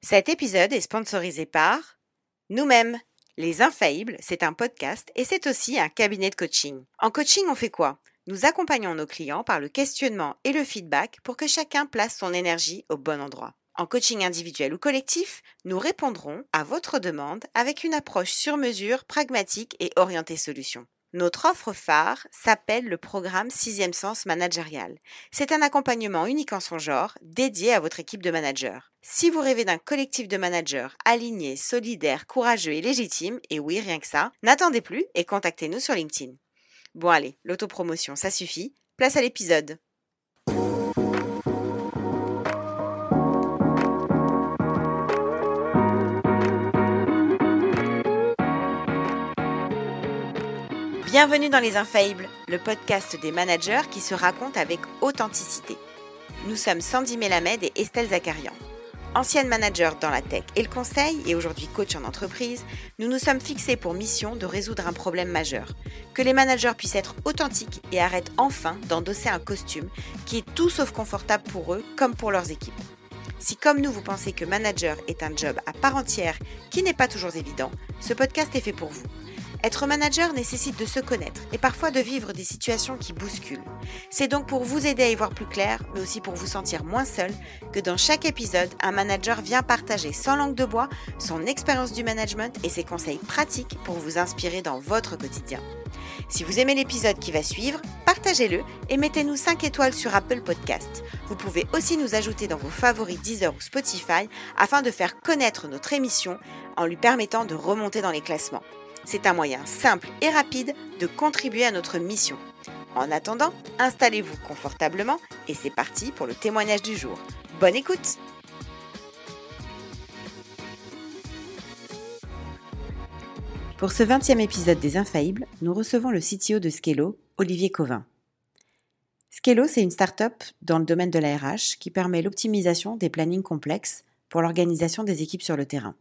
Cet épisode est sponsorisé par nous-mêmes. Les Infaillibles, c'est un podcast et c'est aussi un cabinet de coaching. En coaching, on fait quoi? Nous accompagnons nos clients par le questionnement et le feedback pour que chacun place son énergie au bon endroit. En coaching individuel ou collectif, nous répondrons à votre demande avec une approche sur mesure, pragmatique et orientée solution. Notre offre phare s'appelle le programme Sixième Sens Managérial. C'est un accompagnement unique en son genre, dédié à votre équipe de managers. Si vous rêvez d'un collectif de managers alignés, solidaires, courageux et légitimes, et oui, rien que ça, n'attendez plus et contactez-nous sur LinkedIn. Bon allez, l'autopromotion, ça suffit. Place à l'épisode. Bienvenue dans Les Infaillibles, le podcast des managers qui se racontent avec authenticité. Nous sommes Sandy Melamed et Estelle Zakarian. Ancienne manager dans la tech et le conseil et aujourd'hui coach en entreprise, nous nous sommes fixés pour mission de résoudre un problème majeur. Que les managers puissent être authentiques et arrêtent enfin d'endosser un costume qui est tout sauf confortable pour eux comme pour leurs équipes. Si comme nous vous pensez que manager est un job à part entière qui n'est pas toujours évident, ce podcast est fait pour vous. Être manager nécessite de se connaître et parfois de vivre des situations qui bousculent. C'est donc pour vous aider à y voir plus clair, mais aussi pour vous sentir moins seul, que dans chaque épisode, un manager vient partager sans langue de bois son expérience du management et ses conseils pratiques pour vous inspirer dans votre quotidien. Si vous aimez l'épisode qui va suivre, partagez-le et mettez-nous 5 étoiles sur Apple Podcast. Vous pouvez aussi nous ajouter dans vos favoris Deezer ou Spotify afin de faire connaître notre émission en lui permettant de remonter dans les classements. C'est un moyen simple et rapide de contribuer à notre mission. En attendant, installez-vous confortablement et c'est parti pour le témoignage du jour. Bonne écoute Pour ce 20e épisode des Infaillibles, nous recevons le CTO de Skello, Olivier Covin. Skello, c'est une start-up dans le domaine de la RH qui permet l'optimisation des plannings complexes pour l'organisation des équipes sur le terrain.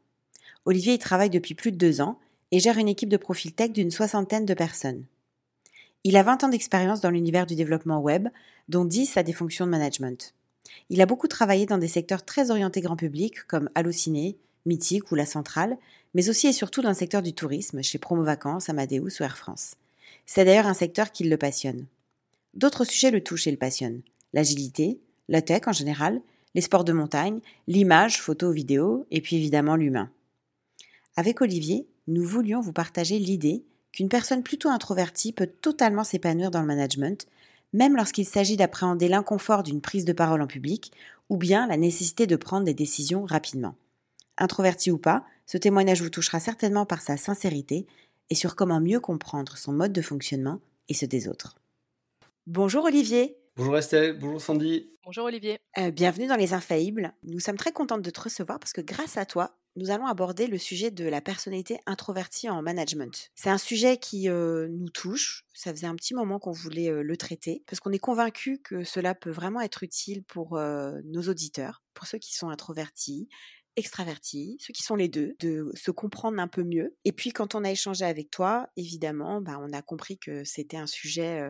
Olivier y travaille depuis plus de deux ans et gère une équipe de profil tech d'une soixantaine de personnes. Il a 20 ans d'expérience dans l'univers du développement web, dont 10 à des fonctions de management. Il a beaucoup travaillé dans des secteurs très orientés grand public comme Allociné, Mythique ou La Centrale, mais aussi et surtout dans le secteur du tourisme, chez Promo Vacances, Amadeus ou Air France. C'est d'ailleurs un secteur qui le passionne. D'autres sujets le touchent et le passionnent. L'agilité, la tech en général, les sports de montagne, l'image, photo, vidéo, et puis évidemment l'humain. Avec Olivier, nous voulions vous partager l'idée qu'une personne plutôt introvertie peut totalement s'épanouir dans le management, même lorsqu'il s'agit d'appréhender l'inconfort d'une prise de parole en public ou bien la nécessité de prendre des décisions rapidement. Introverti ou pas, ce témoignage vous touchera certainement par sa sincérité et sur comment mieux comprendre son mode de fonctionnement et ceux des autres. Bonjour Olivier. Bonjour Estelle, bonjour Sandy. Bonjour Olivier. Euh, bienvenue dans Les Infaillibles. Nous sommes très contentes de te recevoir parce que grâce à toi, nous allons aborder le sujet de la personnalité introvertie en management. C'est un sujet qui euh, nous touche. Ça faisait un petit moment qu'on voulait euh, le traiter parce qu'on est convaincu que cela peut vraiment être utile pour euh, nos auditeurs, pour ceux qui sont introvertis, extravertis, ceux qui sont les deux, de se comprendre un peu mieux. Et puis quand on a échangé avec toi, évidemment, bah, on a compris que c'était un sujet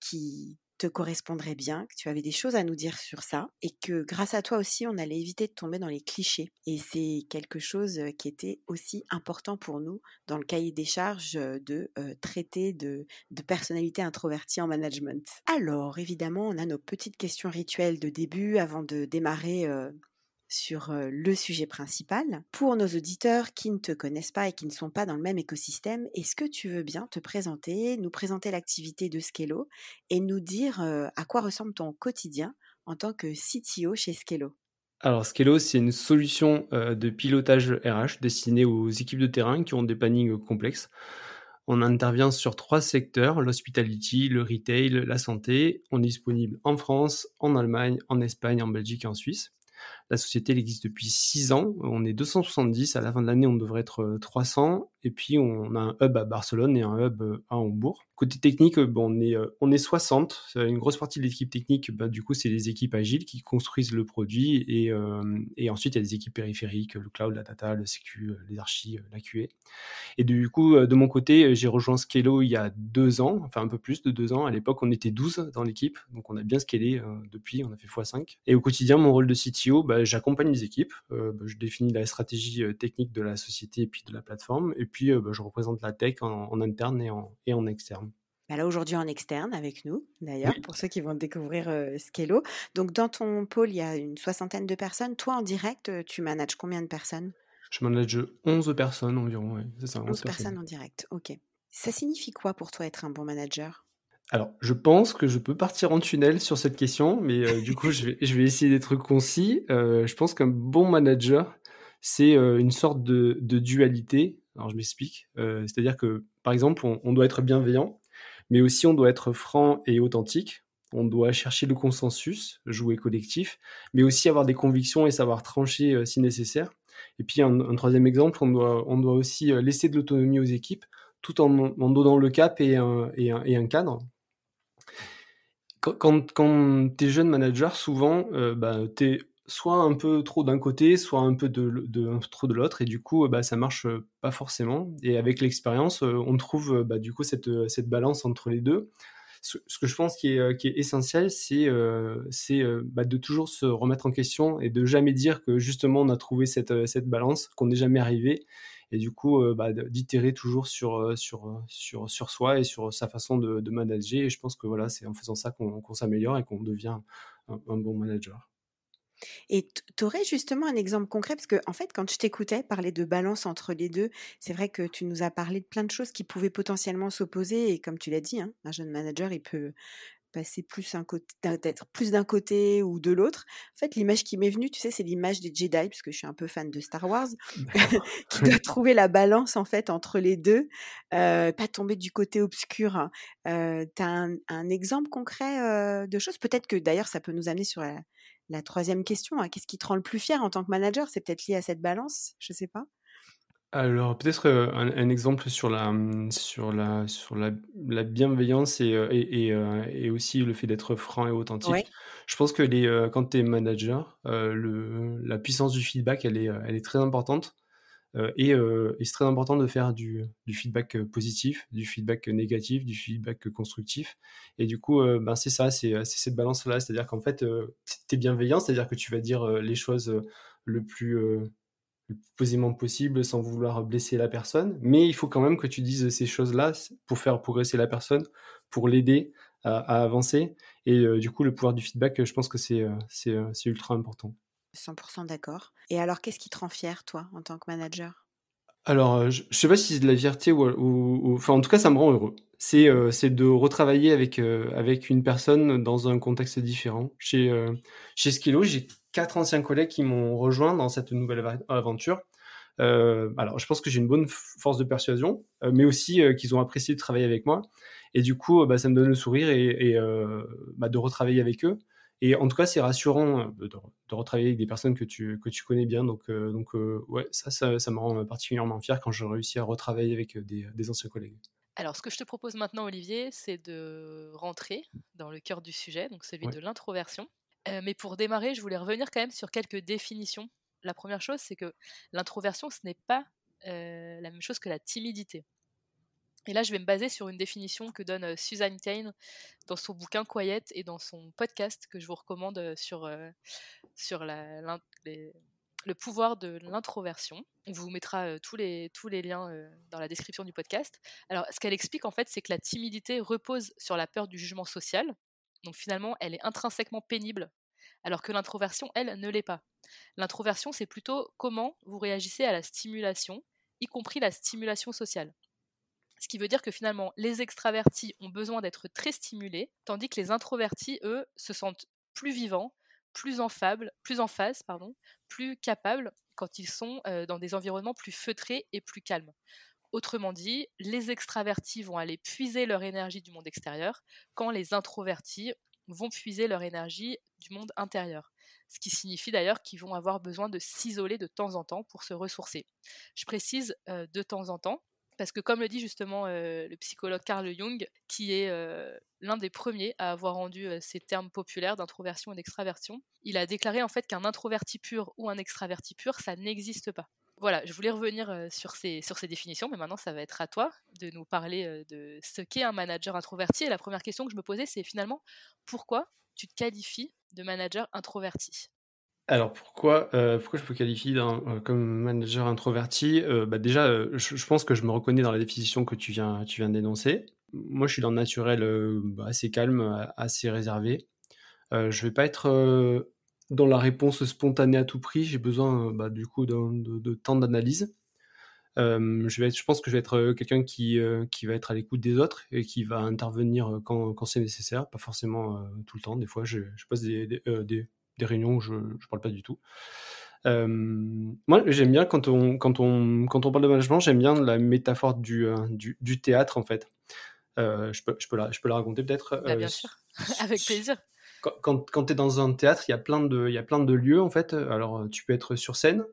qui te correspondrait bien, que tu avais des choses à nous dire sur ça et que grâce à toi aussi, on allait éviter de tomber dans les clichés. Et c'est quelque chose qui était aussi important pour nous dans le cahier des charges de traiter de, personnalité introvertie en management. Alors, évidemment, on a nos petites questions rituelles de début avant de démarrer sur le sujet principal. Pour nos auditeurs qui ne te connaissent pas et qui ne sont pas dans le même écosystème, est-ce que tu veux bien te présenter, nous présenter l'activité de Skello et nous dire à quoi ressemble ton quotidien en tant que CTO chez Skello? Alors, Skello, c'est une solution de pilotage RH destinée aux équipes de terrain qui ont des plannings complexes. On intervient sur trois secteurs, l'hospitality, le retail, la santé. On est disponible en France, en Allemagne, en Espagne, en Belgique et en Suisse. La société existe depuis 6 ans. On est 270. À la fin de l'année, on devrait être 300. Et puis on a un hub à Barcelone et un hub à Hambourg. Côté technique, bon, on, est, on est 60. Une grosse partie de l'équipe technique, bah, du coup, c'est les équipes agiles qui construisent le produit et, et ensuite il y a des équipes périphériques, le cloud, la data, le sécu, les archives, la QA. Et du coup, de mon côté, j'ai rejoint Scalo il y a deux ans, enfin un peu plus de deux ans. À l'époque, on était 12 dans l'équipe, donc on a bien scalé depuis, on a fait x5. Et au quotidien, mon rôle de CTO, bah, j'accompagne les équipes, bah, je définis la stratégie technique de la société et puis de la plateforme, bah, je représente la tech en, interne et en, et en externe. Là, aujourd'hui en externe avec nous, d'ailleurs, pour ceux qui vont découvrir Scalo. Donc, dans ton pôle, il y a une soixantaine de personnes. Toi, en direct, tu manages combien de personnes? Je manage 11 personnes environ, c'est ça. 11, personnes en direct, ok. Ça signifie quoi pour toi être un bon manager? Alors, je pense que je peux partir en tunnel sur cette question, mais du coup, je vais, je vais essayer d'être concis. je pense qu'un bon manager, c'est une sorte de, dualité. Alors, je m'explique. C'est-à-dire que, par exemple, on, doit être bienveillant, mais aussi on doit être franc et authentique. On doit chercher le consensus, jouer collectif, mais aussi avoir des convictions et savoir trancher si nécessaire. Et puis, un, troisième exemple, on doit, on doit aussi laisser de l'autonomie aux équipes tout en, donnant le cap et un, et un cadre quand, quand tu es jeune manager, souvent, euh, bah, tu es soit un peu trop d'un côté, soit un peu trop de l'autre, et du coup, bah, ça marche euh, pas forcément. Et avec l'expérience, euh, on trouve bah, du coup cette, cette balance entre les deux. Ce, que je pense qui est, qui est essentiel, c'est bah, de toujours se remettre en question et de jamais dire que justement on a trouvé cette, cette balance, qu'on n'est jamais arrivé, et du coup euh, bah, d'itérer toujours sur, euh, sur, euh, sur, sur soi et sur sa façon de, de manager. Et je pense que voilà, c'est en faisant ça qu'on s'améliore et qu'on devient un, bon manager. Et tu aurais justement un exemple concret, parce que en fait, quand je t'écoutais parler de balance entre les deux, c'est vrai que tu nous as parlé de plein de choses qui pouvaient potentiellement s'opposer. Et comme tu l'as dit, hein, un jeune manager, il peut passer plus un côté, d'être plus d'un côté ou de l'autre. En fait, l'image qui m'est venue, tu sais, c'est l'image des Jedi, parce que je suis un peu fan de Star Wars, qui doit trouver la balance en fait entre les deux, pas tomber du côté obscur. Hein. tu as un, exemple concret de choses? Peut-être que d'ailleurs, ça peut nous amener sur la, troisième question. Hein. Qu'est-ce qui te rend le plus fier en tant que manager? C'est peut-être lié à cette balance, je sais pas. Alors peut-être, euh, un exemple sur la, sur la sur la la bienveillance et euh, et euh, et aussi le fait d'être franc et authentique. Je pense que les, quand tu es manager, le la puissance du feedback, elle est, elle est très importante, et c'est très important de faire du feedback, positif, du feedback, négatif, du feedback, constructif et du coup, ben, c'est ça, c'est, cette balance-là. C'est-à-dire qu'en fait, tu es bienveillant, c'est-à-dire que tu vas dire, les choses, le plus, posément possible sans vouloir blesser la personne. Mais il faut quand même que tu dises ces choses-là pour faire progresser la personne, pour l'aider à, avancer. Et euh, du coup, le pouvoir du feedback, je pense que euh, euh, c'est ultra important. 100% d'accord. Et alors, qu'est-ce qui te rend fier, toi, en tant que manager? Alors, je, ne sais pas si c'est de la fierté ou, enfin, en tout cas, ça me rend heureux. C'est c'est de retravailler avec avec une personne dans un contexte différent. Chez chez Skilo, j'ai quatre anciens collègues qui m'ont rejoint dans cette nouvelle aventure. Alors, je pense que j'ai une bonne force de persuasion, mais aussi qu'ils ont apprécié de travailler avec moi. Et du coup, bah, ça me donne le sourire et, bah, de retravailler avec eux. Et en tout cas, c'est rassurant de, retravailler avec des personnes que tu, que tu connais bien. Donc, donc ouais, ça, ça, me rend particulièrement fier quand je réussis à retravailler avec des, des anciens collègues. Alors, ce que je te propose maintenant, Olivier, c'est de rentrer dans le cœur du sujet, donc celui de l'introversion mais pour démarrer, je voulais revenir quand même sur quelques définitions. La première chose, c'est que l'introversion, ce n'est pas la même chose que la timidité. Et là, je vais me baser sur une définition que donne Suzanne Kane dans son bouquin Quiet et dans son podcast que je vous recommande sur, sur la, le pouvoir de l'introversion. On vous mettra tous, les, tous les liens dans la description du podcast. Alors, ce qu'elle explique en fait, c'est que la timidité repose sur la peur du jugement social, donc finalement, elle est intrinsèquement pénible, alors que l'introversion, elle, ne l'est pas. L'introversion, c'est plutôt comment vous réagissez à la stimulation, y compris la stimulation sociale. Ce qui veut dire que finalement, les extravertis ont besoin d'être très stimulés, tandis que les introvertis, eux, se sentent plus vivants, plus en, plus en phase, plus capables quand ils sont dans des environnements plus feutrés et plus calmes. Autrement dit, les extravertis vont aller puiser leur énergie du monde extérieur, quand les introvertis vont puiser leur énergie du monde intérieur. Ce qui signifie d'ailleurs qu'ils vont avoir besoin de s'isoler de temps en temps pour se ressourcer. Je précise de temps en temps, Parce que comme le dit justement le psychologue Carl Jung, qui est l'un des premiers à avoir rendu ces termes populaires d'introversion et d'extraversion, il a déclaré en fait qu'un introverti pur ou un extraverti pur, ça n'existe pas. Voilà, je voulais revenir sur ces, sur ces définitions, mais maintenant ça va être à toi de nous parler de ce qu'est un manager introverti. Et la première question que je me posais, c'est finalement pourquoi tu te qualifies de manager introverti? Alors pourquoi, euh, pourquoi je me qualifie comme manager introverti euh, bah Déjà, je, pense que je me reconnais dans la définition que tu viens, tu viens d'énoncer. Moi, je suis le naturel bah, assez calme, assez réservé. je ne vais pas être dans la réponse spontanée à tout prix. J'ai besoin bah, du coup de, temps d'analyse. je, vais je pense que je vais être quelqu'un qui, qui va être à l'écoute des autres et qui va intervenir quand, quand c'est nécessaire, pas forcément tout le temps. Des fois, je, je des, des réunions où je ne parle pas du tout. Euh, moi, j'aime bien quand on, quand, on, quand on parle de management, j'aime bien la métaphore du, euh, du, du, théâtre, en fait. Euh, je, peux, je, peux la, je peux la raconter peut-être bah, Bien sûr, avec plaisir. Quand, quand, tu es dans un théâtre, il y, a plein de, il y a plein de lieux, en fait. Alors, tu peux être sur scène,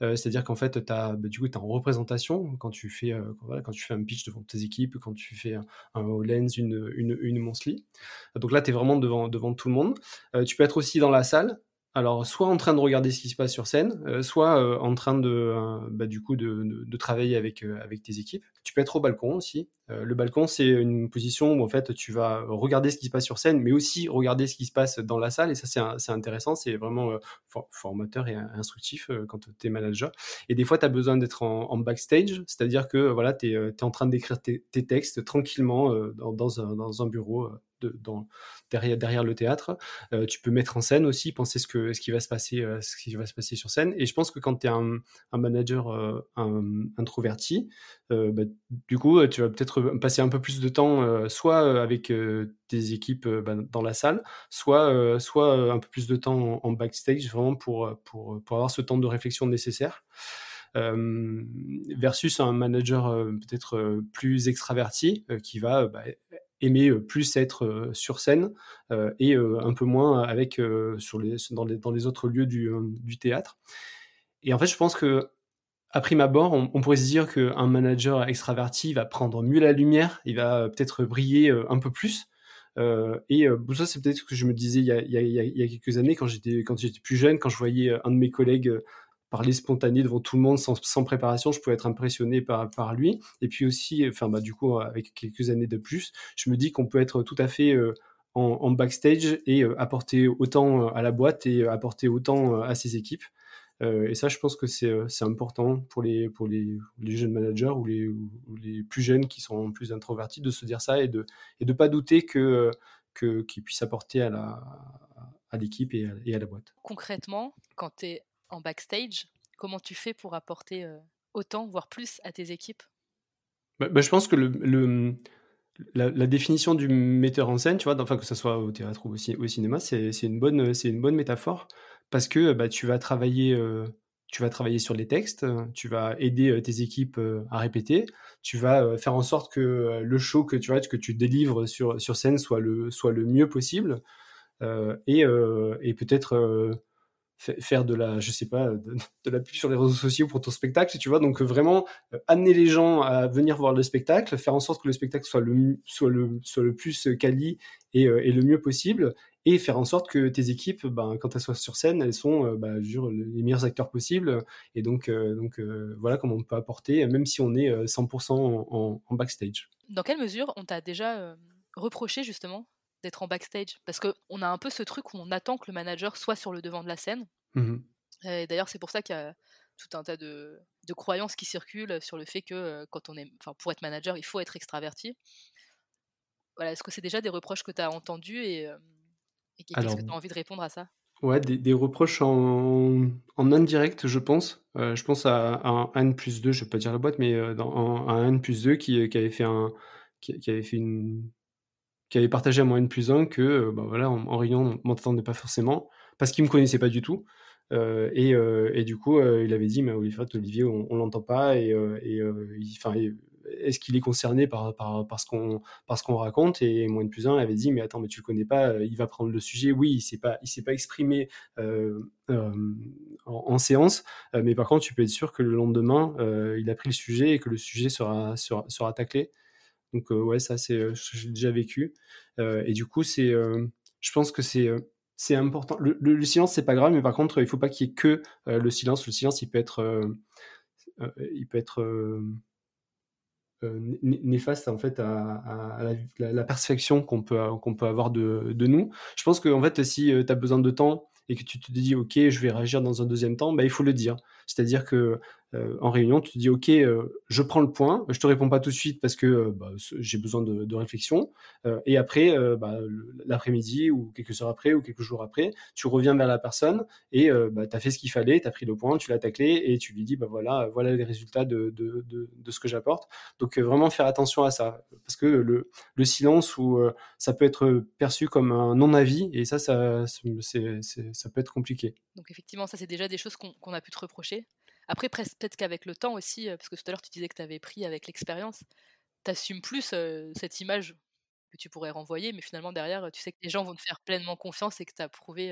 c'est-à-dire qu'en fait, as, bah, du coup, tu es en représentation quand tu, fais, quand, tu fais un pitch devant tes équipes, quand tu fais un, Lens, une, une, Monthly. Donc là, tu es vraiment devant, devant tout le monde. tu peux être aussi dans la salle, alors, soit en train de regarder ce qui se passe sur scène, euh, soit euh, en train de, euh, bah, du coup, de, de, travailler avec, avec tes équipes. Tu peux être au balcon aussi. Le balcon, c'est une position où en fait, tu vas regarder ce qui se passe sur scène, mais aussi regarder ce qui se passe dans la salle. Et ça, c'est intéressant. C'est vraiment formateur et instructif quand tu es manager. Et des fois, tu as besoin d'être en, backstage, c'est-à-dire que voilà, tu es, en train d'écrire tes, textes tranquillement dans, un, dans un bureau derrière, derrière le théâtre. Euh, tu peux mettre en scène aussi, penser ce, que, ce, qui va se passer, euh, ce qui va se passer sur scène. Et je pense que quand tu es un, manager euh, introverti, bah, du coup, tu vas peut-être passer un peu plus de temps soit avec tes équipes bah, dans la salle, soit, soit un peu plus de temps en, backstage, vraiment pour, pour, pour, avoir ce temps de réflexion nécessaire. versus un manager peut-être plus extraverti qui va bah, aimer plus être sur scène et un peu moins avec sur les, dans, les, dans les autres lieux du, du, théâtre. Et en fait, je pense que à prime abord, on, pourrait se dire qu'un manager extraverti va prendre mieux la lumière, il va peut-être briller un peu plus. et ça, c'est peut-être ce que je me disais il y a, quelques années quand j'étais quand j'étais plus jeune, quand je voyais un de mes collègues parler spontané devant tout le monde sans, sans, préparation, je pouvais être impressionné par, par lui. Et puis aussi, enfin bah du coup avec quelques années de plus, je me dis qu'on peut être tout à fait euh, en, backstage et euh, apporter autant euh, à la boîte et apporter autant à ses équipes. Et ça, je pense que c'est important pour les pour les, les jeunes managers ou les, ou les plus jeunes qui sont plus introvertis de se dire ça et de de pas douter que que qu'ils puissent apporter à la à l'équipe et, et, à la boîte. Concrètement, quand tu es en backstage, comment tu fais pour apporter autant, voire plus, à tes équipes? Bah, bah, Je pense que le, la, définition du metteur en scène, tu vois, enfin que ce soit au théâtre ou au, cinéma, c'est une, bonne, une bonne métaphore parce que bah, tu vas travailler. tu vas travailler sur les textes, tu vas aider tes équipes à répéter, tu vas faire en sorte que le show que tu, vois, que tu délivres sur, sur scène soit le, soit le mieux possible. et, et peut-être faire de la, je sais pas, de, la pub sur les réseaux sociaux pour ton spectacle, tu vois. Donc vraiment amener les gens à venir voir le spectacle, faire en sorte que le spectacle soit le, soit le, soit le plus quali et le mieux possible, et faire en sorte que tes équipes, ben, quand elles soient sur scène, elles sont ben, les meilleurs acteurs possibles. Et donc, donc voilà comment on peut apporter, même si on est 100% en, en, backstage. Dans quelle mesure on t'a déjà reproché justement d'être en backstage? Parce qu'on a un peu ce truc où on attend que le manager soit sur le devant de la scène. Mmh et d'ailleurs, c'est pour ça qu'il y a tout un tas de, croyances qui circulent sur le fait que quand on est, enfin, pour être manager, il faut être extraverti. Voilà, est-ce que c'est déjà des reproches que tu as entendus et, qu'est-ce que tu as envie de répondre à ça? Ouais, des, reproches en, en, indirect, je pense. je pense à, un N plus 2, je ne vais pas dire la boîte, mais dans, un N plus 2 qui, qui, avait fait un, qui, qui avait fait une, qui avait partagé à moi N plus 1 que euh, bah, voilà, en, réunion, on m'entendait pas forcément, parce qu'il me connaissait pas du tout. Euh, et, euh, et, du coup, il avait dit, mais Olivier, Olivier on, on l'entend pas, et, et, est-ce qu'il est concerné par, par, par ce qu'on raconte? Et moins de plus un avait dit, mais attends, mais tu le connais pas, il va prendre le sujet. Oui, il s'est pas, s'est pas exprimé en, séance, mais par contre, tu peux être sûr que le lendemain, il a pris le sujet et que le sujet sera, sera, sera taclé. Donc ouais, ça c'est, j'ai déjà vécu. et du coup, c'est, je pense que c'est c'est important. Le, le, silence, c'est pas grave, mais par contre, il faut pas qu'il y ait que le silence. Le silence, il peut être, il peut être néfaste en fait à, la, la, perception qu'on peut, qu'on peut avoir de, de, nous. Je pense que en fait, si tu as besoin de temps et que tu te dis ok, je vais réagir dans un deuxième temps, bah, il faut le dire. C'est-à-dire que euh, en réunion, tu te dis ok, euh, je prends le point, je te réponds pas tout de suite parce que euh, bah, j'ai besoin de, réflexion, et après, bah, l'après-midi ou quelques heures après ou quelques jours après, tu reviens vers la personne et bah, tu as fait ce qu'il fallait, tu as pris le point, tu l'as taclé et tu lui dis bah voilà, voilà les résultats de, ce que j'apporte. Donc vraiment faire attention à ça parce que le, le silence ou ça peut être perçu comme un non-avis et ça, ça, ça peut être compliqué. Donc effectivement, ça c'est déjà des choses qu'on a pu te reprocher. Après, peut-être qu'avec le temps aussi, parce que tout à l'heure tu disais que tu avais pris avec l'expérience, tu assumes plus cette image que tu pourrais renvoyer, mais finalement derrière, tu sais que les gens vont te faire pleinement confiance et que tu as prouvé,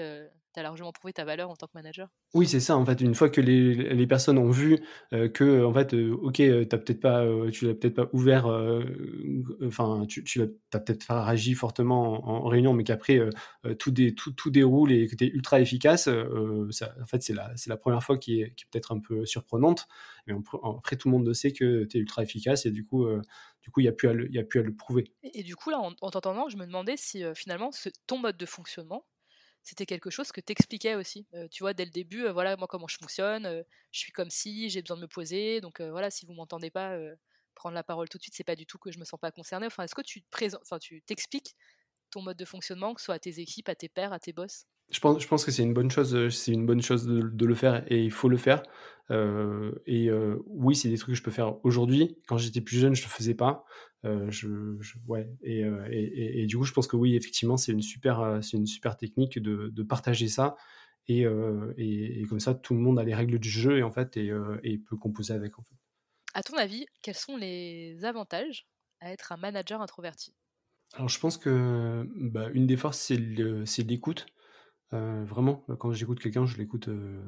as largement prouvé ta valeur en tant que manager. Oui, c'est ça. En fait, une fois que les, les personnes ont vu que, en fait, ok, t'as peut-être pas, tu l'as peut-être pas ouvert, enfin, tu, tu as peut-être pas réagi fortement en, réunion, mais qu'après tout, dé, tout, tout, déroule et que tu es ultra efficace. Ça, en fait, c'est la, c'est la première fois qui est, qui est peut-être un peu surprenante. Mais après, tout le monde sait que tu es ultra efficace et du coup, du coup, il n'y a, plus à le, a plus à le prouver. Et, du coup, là, en, t'entendant, je me demandais si finalement, ce, ton mode de fonctionnement, c'était quelque chose que t'expliquais aussi. tu vois, dès le début, voilà, moi, comment je fonctionne, je suis comme si, j'ai besoin de me poser, donc voilà, si vous m'entendez pas prendre la parole tout de suite, c'est pas du tout que je me sens pas concernée. Enfin, est-ce que tu t'expliques ton mode de fonctionnement, que ce soit à tes équipes, à tes pairs, à tes boss? Je pense, je pense que c'est une bonne chose, c'est une bonne chose de, de, le faire et il faut le faire. Euh, et euh, oui, c'est des trucs que je peux faire aujourd'hui. Quand j'étais plus jeune, je le faisais pas. Euh, je, ouais. Et, et, et, du coup, je pense que oui, effectivement, c'est une super, c'est une super technique de, de partager ça. Et, comme ça, tout le monde a les règles du jeu et en fait et, et peut composer avec. En fait. À ton avis, quels sont les avantages à être un manager introverti? Alors, je pense que bah, une des forces, c'est l'écoute. Euh, vraiment, quand j'écoute quelqu'un, je l'écoute euh,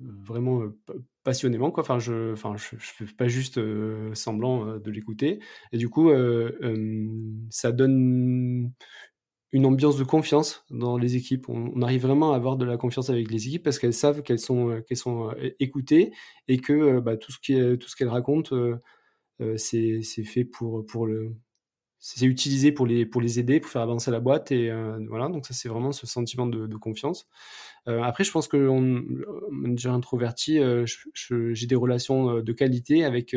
vraiment euh, passionnément. Enfin, je, je, fais pas juste semblant de l'écouter. Et du coup, ça donne une ambiance de confiance dans les équipes. On, arrive vraiment à avoir de la confiance avec les équipes parce qu'elles savent qu'elles sont, écoutées et que bah, tout ce qu'elles racontent, c'est, fait pour le, c'est utilisé pour les, pour les aider, pour faire avancer la boîte. Et euh, voilà, donc ça, c'est vraiment ce sentiment de, confiance. Euh, après, je pense que on, manager introverti, euh, j'ai des relations de qualité avec,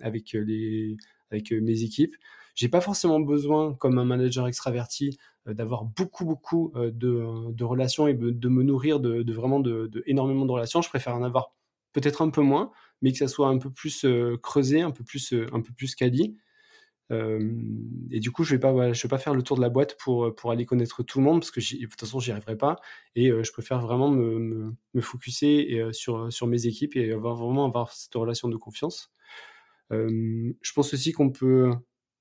avec, les, avec mes équipes. J'ai pas forcément besoin, comme un manager extraverti, d'avoir beaucoup, beaucoup de, de, relations et de me nourrir de, vraiment de, énormément de relations. Je préfère en avoir peut-être un peu moins, mais que ça soit un peu plus creusé, un peu plus, un peu plus quali et du coup, je vais vais pas faire le tour de la boîte pour, pour aller connaître tout le monde parce que de toute façon, j'y arriverai pas. Et je préfère vraiment me, me, focuser sur, sur mes équipes et avoir, vraiment cette relation de confiance. je pense aussi qu'on peut,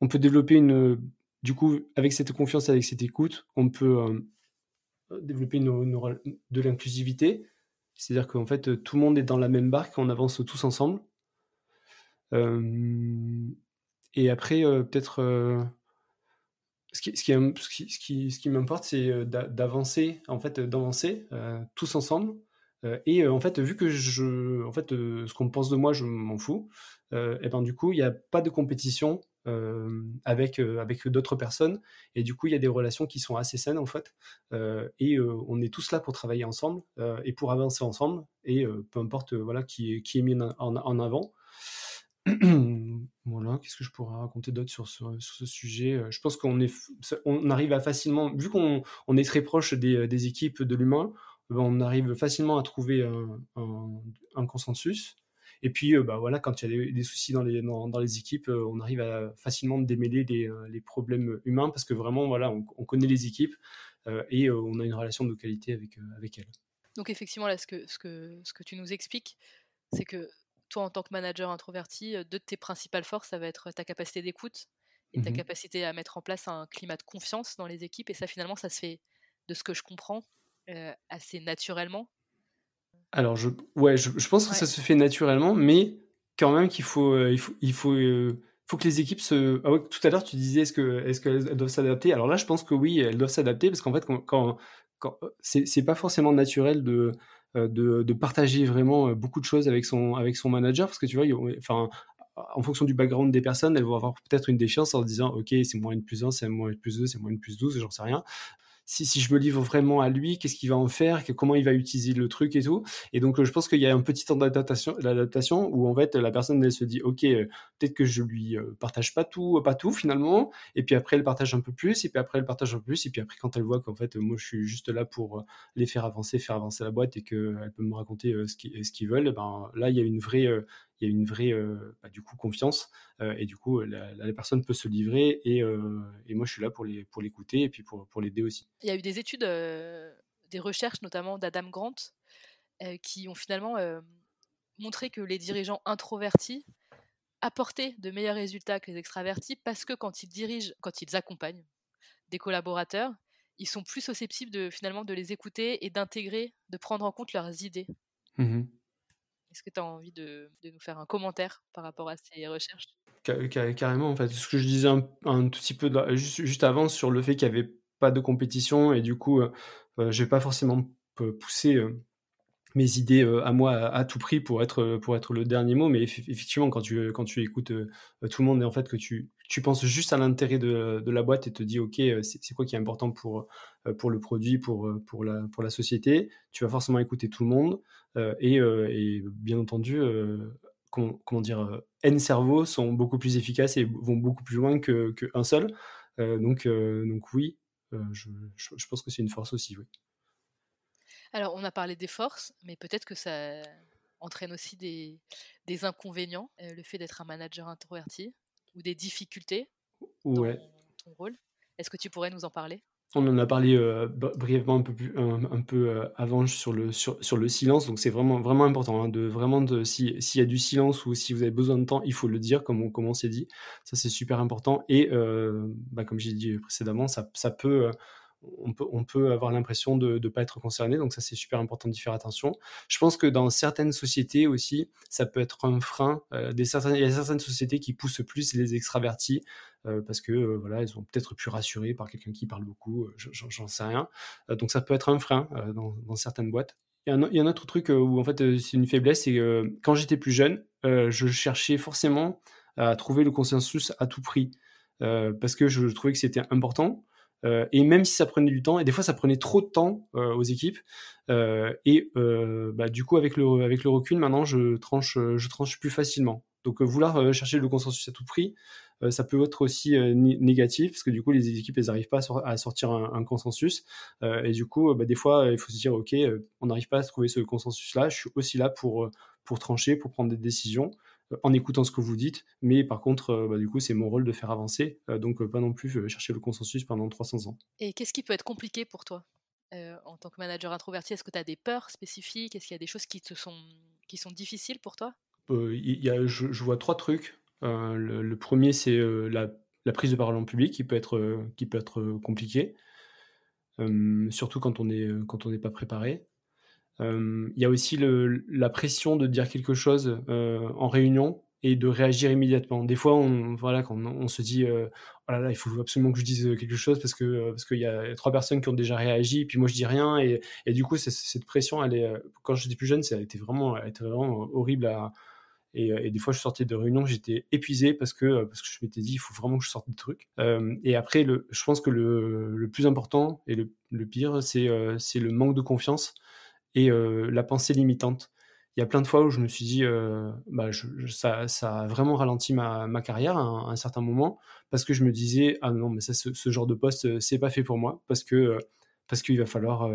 développer une, du coup, avec cette confiance, avec cette écoute, on peut développer une, de l'inclusivité. C'est-à-dire qu'en fait, tout le monde est dans la même barque, on avance tous ensemble. Et après, euh, peut-être. Euh, ce qui, ce qui, ce qui, ce qui m'importe, c'est euh, d'avancer, en fait, d'avancer tous ensemble. et en fait, vu que je, en fait, ce qu'on pense de moi, je m'en fous. et ben du coup, il n'y a pas de compétition avec avec d'autres personnes. Et du coup, il y a des relations qui sont assez saines en fait. et on est tous là pour travailler ensemble et pour avancer ensemble. Et peu importe voilà qui, qui est mis en, en avant. voilà, qu'est-ce que je pourrais raconter d'autre sur, ce sujet Je pense qu'on arrive à facilement, vu qu'on on est très proche des, des équipes de l'humain, ben, on arrive facilement à trouver un, consensus. Et puis, bah voilà, quand il y a des, soucis dans les, équipes, on arrive à facilement démêler les, problèmes humains parce que vraiment, voilà, on, connaît les équipes et on a une relation de qualité avec, avec elles. Donc effectivement, là, ce que tu nous expliques, c'est que toi, en tant que manager introverti, deux de tes principales forces, ça va être ta capacité d'écoute et ta Mmh capacité à mettre en place un climat de confiance dans les équipes. Et ça, finalement, ça se fait, de ce que je comprends, assez naturellement. Alors, je, ouais, je, pense que ça se fait naturellement, mais quand même qu'il faut, il faut, il faut, faut que les équipes se. Ah tout à l'heure, tu disais est-ce que, est-ce qu'elles doivent s'adapter? Alors là, je pense que oui, elles doivent s'adapter parce qu'en fait, quand, quand, quand c'est pas forcément naturel de, de, de, partager vraiment beaucoup de choses avec son, avec son manager parce que tu vois, en fonction du background des personnes, elles vont avoir peut-être une défiance en se disant Ok, c'est moins une plus 1, c'est moins une plus 2, c'est moins une plus 12, j'en sais rien si, si je me livre vraiment à lui, qu'est-ce qu'il va en faire, comment il va utiliser le truc et tout. Et donc, euh, je pense qu'il y a un petit temps d'adaptation, où en fait la personne elle se dit, ok, euh, peut-être que je lui euh, partage pas tout, pas tout finalement. Et puis après elle partage un peu plus, et puis après elle partage un peu plus, et puis après quand elle voit qu'en fait moi je suis juste là pour les faire avancer, faire avancer la boîte et qu'elle peut me raconter ce qu'ils veulent, ben là il y a une vraie il y a une vraie euh, bah, du coup confiance euh, et du coup la, personne peut se livrer et, euh, et, moi je suis là pour les pour l'écouter et puis pour, pour l'aider aussi. Il y a eu des études, des recherches notamment d'Adam Grant qui ont finalement montré que les dirigeants introvertis apportaient de meilleurs résultats que les extravertis parce que quand ils dirigent, quand ils accompagnent des collaborateurs, ils sont plus susceptibles de finalement de les écouter et d'intégrer, de prendre en compte leurs idées. Mmh est-ce que tu as envie de, nous faire un commentaire par rapport à ces recherches? Carrément, en fait. Ce que je disais un, tout petit peu juste, avant sur le fait qu'il n'y avait pas de compétition et du coup, euh, euh, je ne vais pas forcément pousser euh, mes idées à moi à, tout prix pour être, pour être le dernier mot. Mais effectivement, quand tu, quand tu écoutes tout le monde et en fait que tu, tu penses juste à l'intérêt de, de, la boîte et te dis, OK, c'est quoi qui est important pour, pour le produit, pour, pour, la, pour la société, tu vas forcément écouter tout le monde. Et, et, bien entendu, comment, dire, N cerveaux sont beaucoup plus efficaces et vont beaucoup plus loin qu'un que seul. donc, donc oui, je, je, pense que c'est une force aussi. Alors, on a parlé des forces, mais peut-être que ça entraîne aussi des, des inconvénients, euh, le fait d'être un manager introverti, ou des difficultés dans ton rôle. Est-ce que tu pourrais nous en parler? On en a parlé euh, brièvement un peu, plus, un, peu euh, avant sur le, sur, sur le silence, donc c'est vraiment, vraiment important. Hein, de, vraiment de, s'il y a du silence ou si vous avez besoin de temps, il faut le dire, comme on, comme on s'est dit. Ça, c'est super important. Et bah, comme j'ai dit précédemment, ça, ça peut on peut, avoir l'impression de ne pas être concerné. Donc ça, c'est super important d'y faire attention. Je pense que dans certaines sociétés aussi, ça peut être un frein. Euh, des il y a certaines sociétés qui poussent plus les extravertis euh, parce que euh, voilà, ils sont peut-être plus rassurés par quelqu'un qui parle beaucoup. J'en sais rien. donc ça peut être un frein dans, certaines boîtes. Il y, a un, autre truc où en fait c'est une faiblesse, c'est que quand j'étais plus jeune, je cherchais forcément à trouver le consensus à tout prix parce que je trouvais que c'était important. Euh, et même si ça prenait du temps, et des fois ça prenait trop de temps euh, aux équipes, euh, et bah, du coup avec le, avec le recul, maintenant je tranche, je tranche plus facilement. Donc vouloir chercher le consensus à tout prix, ça peut être aussi négatif, parce que du coup les équipes elles n'arrivent pas à, sortir un, consensus, et du coup bah, des fois il faut se dire ok, on n'arrive pas à trouver ce consensus-là, je suis aussi là pour, pour trancher, pour prendre des décisions en écoutant ce que vous dites, mais par contre, euh, bah, du coup, c'est mon rôle de faire avancer, euh, donc euh, pas non plus chercher le consensus pendant 300 ans. Et qu'est-ce qui peut être compliqué pour toi en tant que manager introverti? Est-ce que tu as des peurs spécifiques? Est-ce qu'il y a des choses qui, te sont, qui sont difficiles pour toi? Il y a, je, vois trois trucs. Le, premier, c'est la, prise de parole en public qui peut être, qui peut être compliquée, surtout quand on n'est pas préparé. Il y a aussi la pression de dire quelque chose en réunion et de réagir immédiatement. Des fois, on, voilà, quand on, se dit, oh là là, il faut absolument que je dise quelque chose parce que parce qu'il y a trois personnes qui ont déjà réagi, et puis moi je dis rien, et, et du coup cette pression, elle est, quand j'étais plus jeune, ça vraiment, elle était vraiment horrible et, des fois je sortais de réunion, j'étais épuisé parce que parce que je m'étais dit, il faut vraiment que je sorte des trucs. et après, je pense que le, le plus important et le, le pire, c'est c'est le manque de confiance et la pensée limitante. Il y a plein de fois où je me suis dit, bah, ça, ça, a vraiment ralenti ma, carrière à un, certain moment parce que je me disais, ah non, mais ça, ce, genre de poste, c'est pas fait pour moi parce que parce qu'il va falloir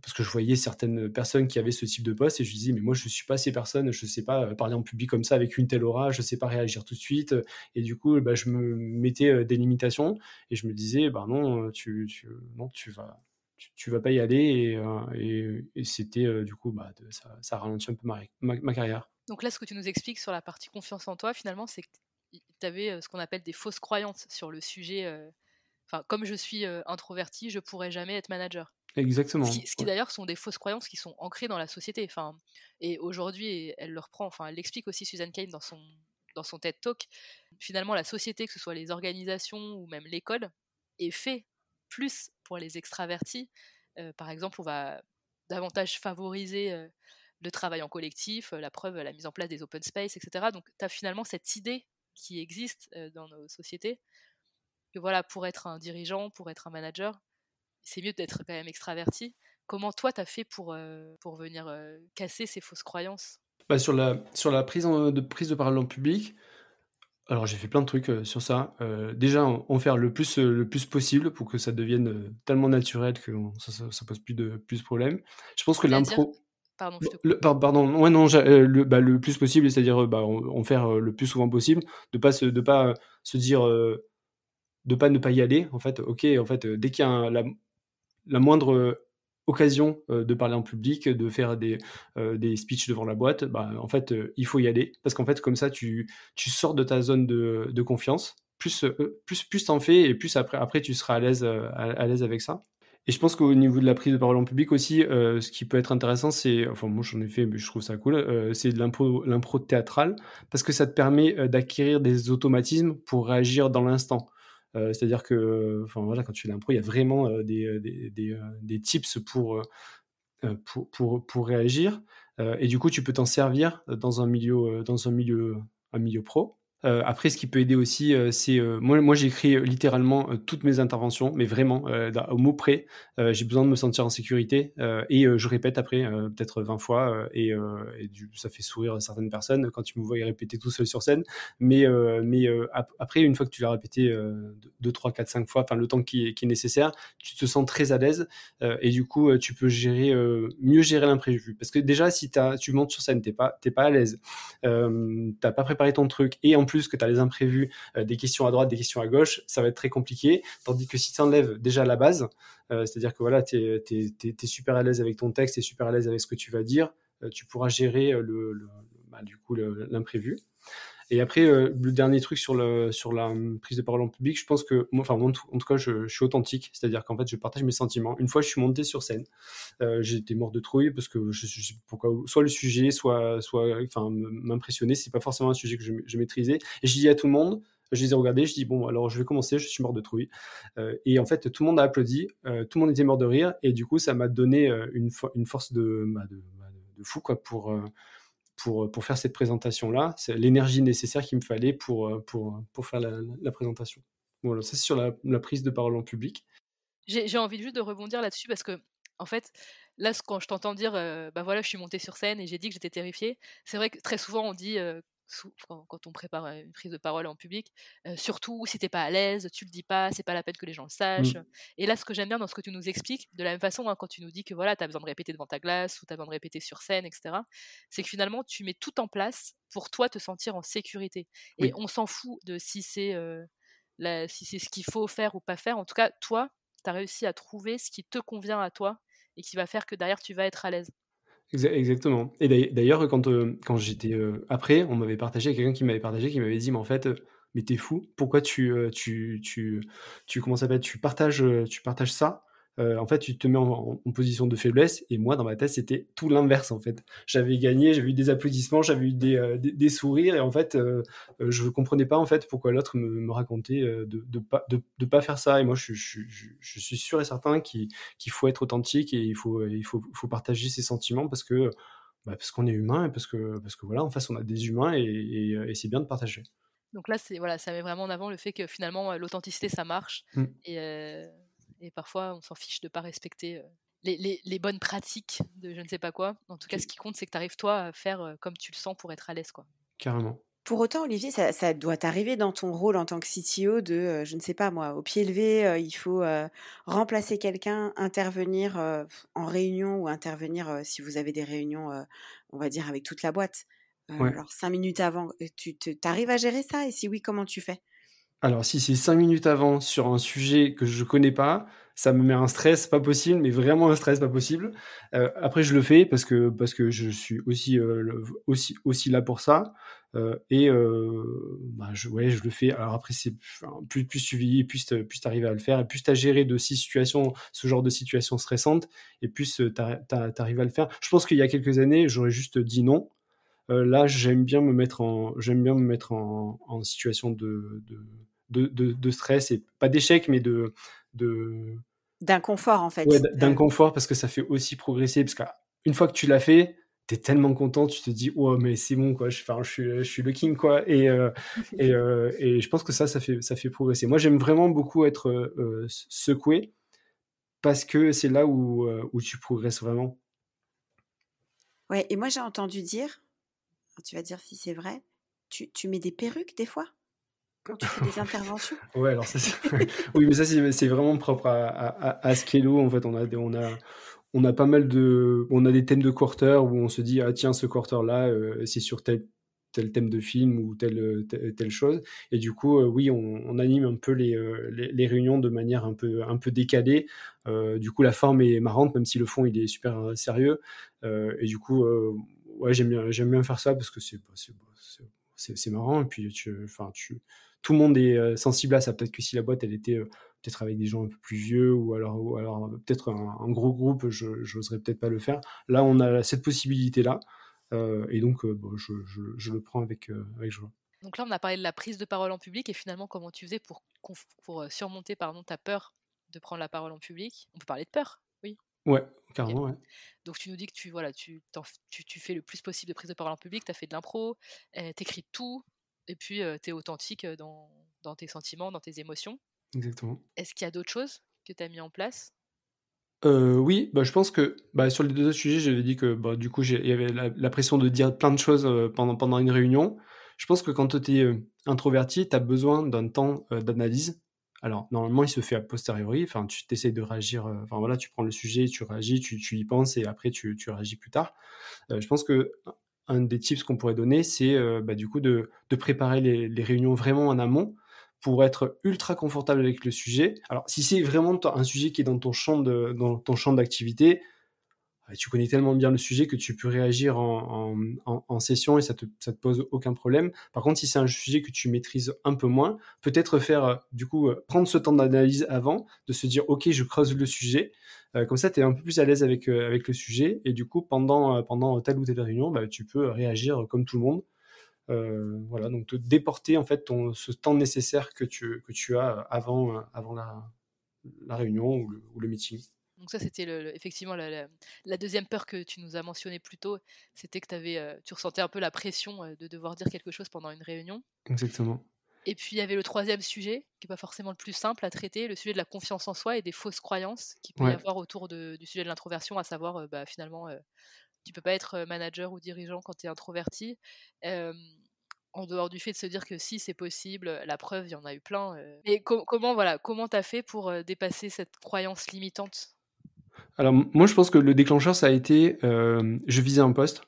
parce que je voyais certaines personnes qui avaient ce type de poste et je me disais mais moi je suis pas ces personnes je sais pas parler en public comme ça avec une telle aura je sais pas réagir tout de suite et du coup bah, je me mettais des limitations et je me disais bah non tu non tu vas tu, vas pas y aller et, euh, c'était euh, du coup bah, ça, ça ralentit un peu ma, ma, carrière. Donc là, ce que tu nous expliques sur la partie confiance en toi, finalement, c'est que tu avais ce qu'on appelle des fausses croyances sur le sujet. Enfin, comme je suis introverti, je pourrais jamais être manager. Exactement. Ce qui, d'ailleurs sont des fausses croyances qui sont ancrées dans la société. Enfin, et aujourd'hui, elle le reprend. Enfin, elle l'explique aussi Suzanne Kane dans son dans son TED Talk. Finalement, la société, que ce soit les organisations ou même l'école, est fait plus pour les extravertis. par exemple, on va davantage favoriser le travail en collectif, la preuve, la mise en place des open space, etc. Donc, tu as finalement cette idée qui existe dans nos sociétés que voilà, pour être un dirigeant, pour être un manager, c'est mieux d'être quand même extraverti. Comment toi, tu as fait pour, pour venir casser ces fausses croyances? Bah, sur, la, sur la prise, de, prise de parole en public, alors j'ai fait plein de trucs sur ça. déjà, en, faire le plus, le plus possible pour que ça devienne tellement naturel que ça, ne pose plus de, plus de problèmes. Je pense que l'impro... Pardon, je te le, pardon, ouais, non, le, bah, le, plus possible, c'est-à-dire bah, en, faire le plus souvent possible, de pas se, de pas se dire, de pas ne pas y aller. En fait, ok, en fait, dès qu'il y a la, la, moindre occasion de parler en public, de faire des, des speeches devant la boîte, bah, en fait, il faut y aller parce qu'en fait, comme ça, tu, tu sors de ta zone de, de confiance. Plus, plus, plus t'en fais et plus après, après tu seras à l'aise, à l'aise avec ça. Et je pense qu'au niveau de la prise de parole en public aussi, euh, ce qui peut être intéressant, c'est, enfin moi j'en ai fait, mais je trouve ça cool, euh, c'est de l'impro, théâtrale, parce que ça te permet euh, d'acquérir des automatismes pour réagir dans l'instant. C'est-à-dire que, enfin voilà, quand tu fais l'impro, il y a vraiment des, des, des, des, tips pour, pour, pour, pour réagir, et du coup tu peux t'en servir dans un milieu, dans un milieu, un milieu pro. Euh, après, ce qui peut aider aussi, euh, c'est euh, moi, moi j'écris littéralement toutes mes interventions, mais vraiment au mot près. j'ai besoin de me sentir en sécurité et je répète après peut-être 20 fois et, ça fait sourire certaines personnes quand tu me vois y répéter tout seul sur scène. Mais, mais après, une fois que tu l'as répété 2, 3, 4, 5 fois, enfin le temps qui est, nécessaire, tu te sens très à l'aise et du coup, tu peux gérer mieux gérer l'imprévu. Parce que déjà, si tu montes sur scène, t'es pas, pas à l'aise, t'as pas préparé ton truc et en que tu as les imprévus, euh, des questions à droite, des questions à gauche, ça va être très compliqué. Tandis que si tu enlèves déjà la base, euh, c'est-à-dire que voilà, tu es, super à l'aise avec ton texte, tu es super à l'aise avec ce que tu vas dire, euh, tu pourras gérer le, bah, du coup l'imprévu. Et après, euh, le dernier truc sur, le, sur la hum, prise de parole en public, je pense que, moi, enfin, en tout cas, je, suis authentique, c'est-à-dire qu'en fait, je partage mes sentiments. Une fois, je suis monté sur scène, euh, j'étais mort de trouille parce que je, sais pourquoi, soit le sujet, soit, soit, enfin, m'impressionner, c'est pas forcément un sujet que je, maîtrisais. Et je dis à tout le monde, je les ai regardés, je dis bon alors je vais commencer, je suis mort de trouille. Euh, et en fait tout le monde a applaudi, tout le monde était mort de rire et du coup ça m'a donné une, une force de, bah, bah, de, fou quoi pour pour, pour faire cette présentation-là. C'est l'énergie nécessaire qu'il me fallait pour, euh, pour, pour faire la, présentation. Voilà, ça c'est sur la, prise de parole en public. J'ai envie juste de rebondir là-dessus parce que, en fait, là, quand je t'entends dire, euh, bah voilà, je suis montée sur scène et j'ai dit que j'étais terrifiée, c'est vrai que très souvent on dit, euh, quand on prépare une prise de parole en public, surtout si t'es pas à l'aise, tu le dis pas, c'est pas la peine que les gens le sachent. Mmh. Et là, ce que j'aime bien dans ce que tu nous expliques, de la même façon, hein, quand tu nous dis que voilà, tu as besoin de répéter devant ta glace ou tu as besoin de répéter sur scène, etc., c'est que finalement, tu mets tout en place pour toi te sentir en sécurité. Et on s'en fout de si c'est si c'est ce qu'il faut faire ou pas faire. En tout cas, toi, tu as réussi à trouver ce qui te convient à toi et qui va faire que derrière, tu vas être à l'aise. Exactement. Et d'ailleurs, quand, euh, quand j'étais euh, après, on m'avait partagé, quelqu'un qui m'avait partagé, qui m'avait dit, mais en fait, euh, mais t'es fou, pourquoi tu, tu, tu, tu, comment ça tu partages, tu partages ça euh, en fait, tu te mets en, position de faiblesse. Et moi, dans ma tête, c'était tout l'inverse, en fait. J'avais gagné, j'avais eu des applaudissements, j'avais eu des, euh, sourires. Et en fait, euh, je ne comprenais pas, en fait, pourquoi l'autre me, racontait de ne pas, de, pas faire ça. Et moi, je, suis sûr et certain qu'il faut être authentique et il faut, il faut, faut partager ses sentiments parce que bah, parce qu'on est humain et parce que, parce que voilà, en face, on a des humains et, c'est bien de partager. Donc là, c'est voilà, ça met vraiment en avant le fait que finalement l'authenticité ça marche mmh. et et parfois on s'en fiche de ne pas respecter les, bonnes pratiques de je ne sais pas quoi. En tout cas, ce qui compte, c'est que tu arrives toi à faire comme tu le sens pour être à l'aise. quoi. Carrément. Pour autant, Olivier, ça, doit t'arriver dans ton rôle en tant que CTO de, je ne sais pas moi, au pied levé, il faut remplacer quelqu'un, intervenir en réunion ou intervenir si vous avez des réunions, on va dire, avec toute la boîte. Alors, cinq minutes avant, tu arrives à gérer ça? Et si oui, comment tu fais? Alors, si c'est cinq minutes avant sur un sujet que je connais pas, ça me met un stress pas possible, mais vraiment un stress pas possible. Euh, après, je le fais parce que, parce que je suis aussi, euh, aussi, aussi là pour ça. Euh, et bah, je, ouais, je le fais. Alors après, c'est plus, plus tu vis, plus tu arrives à le faire, et plus tu as géré de ces situations, ce genre de situations stressantes, et plus tu arrives à le faire. Je pense qu'il y a quelques années, j'aurais juste dit non. là, j'aime bien me mettre en, j'aime bien me mettre en, en situation de, de, de, de, stress et pas d'échec, mais de, de D'inconfort, en fait. Ouais, d'inconfort parce que ça fait aussi progresser. Parce qu'une fois que tu l'as fait, tu es tellement content, tu te dis, oh, mais c'est bon, quoi. Je, je, suis, je suis le king, quoi. Et, euh, et, euh, et, je pense que ça, ça fait, ça fait progresser. Moi, j'aime vraiment beaucoup être euh, secoué parce que c'est là où, où tu progresses vraiment. Ouais, et moi, j'ai entendu dire, tu vas dire si c'est vrai, tu, tu mets des perruques des fois? Quand tu fais des interventions Ouais, alors ça, oui, mais ça, c'est vraiment propre à, à, à, Skello. En fait, on a, on, a, on a pas mal de. On a des thèmes de quarter où on se dit, ah tiens, ce quarter-là, euh, c'est sur tel, tel thème de film ou telle, telle, chose. Et du coup, euh, oui, on, on, anime un peu les, euh, les, les, réunions de manière un peu, un peu décalée. du coup, la forme est marrante, même si le fond, il est super sérieux. et du coup, ouais, j'aime bien, bien faire ça parce que c'est c'est marrant. Et puis, tu, enfin, tu, tout le monde est sensible à ça. Peut-être que si la boîte, elle était peut-être avec des gens un peu plus vieux ou alors, ou alors peut-être un, gros groupe, je n'oserais peut-être pas le faire. Là, on a cette possibilité-là. et donc, je, je, je, le prends avec, avec joie. Donc là, on a parlé de la prise de parole en public et finalement comment tu faisais pour, pour surmonter pardon, ta peur de prendre la parole en public? On peut parler de peur, oui. Ouais, carrément, ouais. Donc tu nous dis que tu, voilà, tu, tu, tu, fais le plus possible de prise de parole en public, tu as fait de l'impro, tu écris tout, et puis tu es authentique dans, dans, tes sentiments, dans tes émotions. Exactement. Est-ce qu'il y a d'autres choses que tu as mis en place? Euh, oui, bah, je pense que bah, sur les deux autres sujets, j'avais dit que bah, du coup, il y avait la, pression de dire plein de choses pendant, pendant une réunion. Je pense que quand tu es introverti, tu as besoin d'un temps d'analyse. Alors, normalement, il se fait a posteriori. Enfin, tu t'essayes de réagir. Enfin, voilà, tu prends le sujet, tu réagis, tu, tu y penses et après, tu, tu réagis plus tard. je pense que un des tips qu'on pourrait donner, c'est euh, bah, du coup de, préparer les, réunions vraiment en amont pour être ultra confortable avec le sujet. Alors, si c'est vraiment un sujet qui est dans ton champ dans ton champ d'activité, tu connais tellement bien le sujet que tu peux réagir en, session et ça te, ça te pose aucun problème. Par contre, si c'est un sujet que tu maîtrises un peu moins, peut-être faire, euh, du coup, euh, prendre ce temps d'analyse avant, de se dire, OK, je creuse le sujet, euh, comme ça, tu es un peu plus à l'aise avec, le sujet. Et du coup, pendant, telle ou telle réunion, bah, tu peux réagir comme tout le monde. voilà, donc te déporter en fait ce temps nécessaire que tu, as avant, la, réunion ou le meeting. Donc ça, c'était le, effectivement la, la, deuxième peur que tu nous as mentionné plus tôt, c'était que avais, tu ressentais un peu la pression de devoir dire quelque chose pendant une réunion. Exactement. Et puis il y avait le troisième sujet, qui n'est pas forcément le plus simple à traiter, le sujet de la confiance en soi et des fausses croyances qu'il peut y avoir autour de, du sujet de l'introversion, à savoir euh, bah, finalement, euh, tu peux pas être euh, manager ou dirigeant quand tu es introverti. en dehors du fait de se dire que si c'est possible, la preuve, il y en a eu plein. Et comment voilà, comment t'as fait pour dépasser cette croyance limitante? Alors moi, je pense que le déclencheur, ça a été, je visais un poste,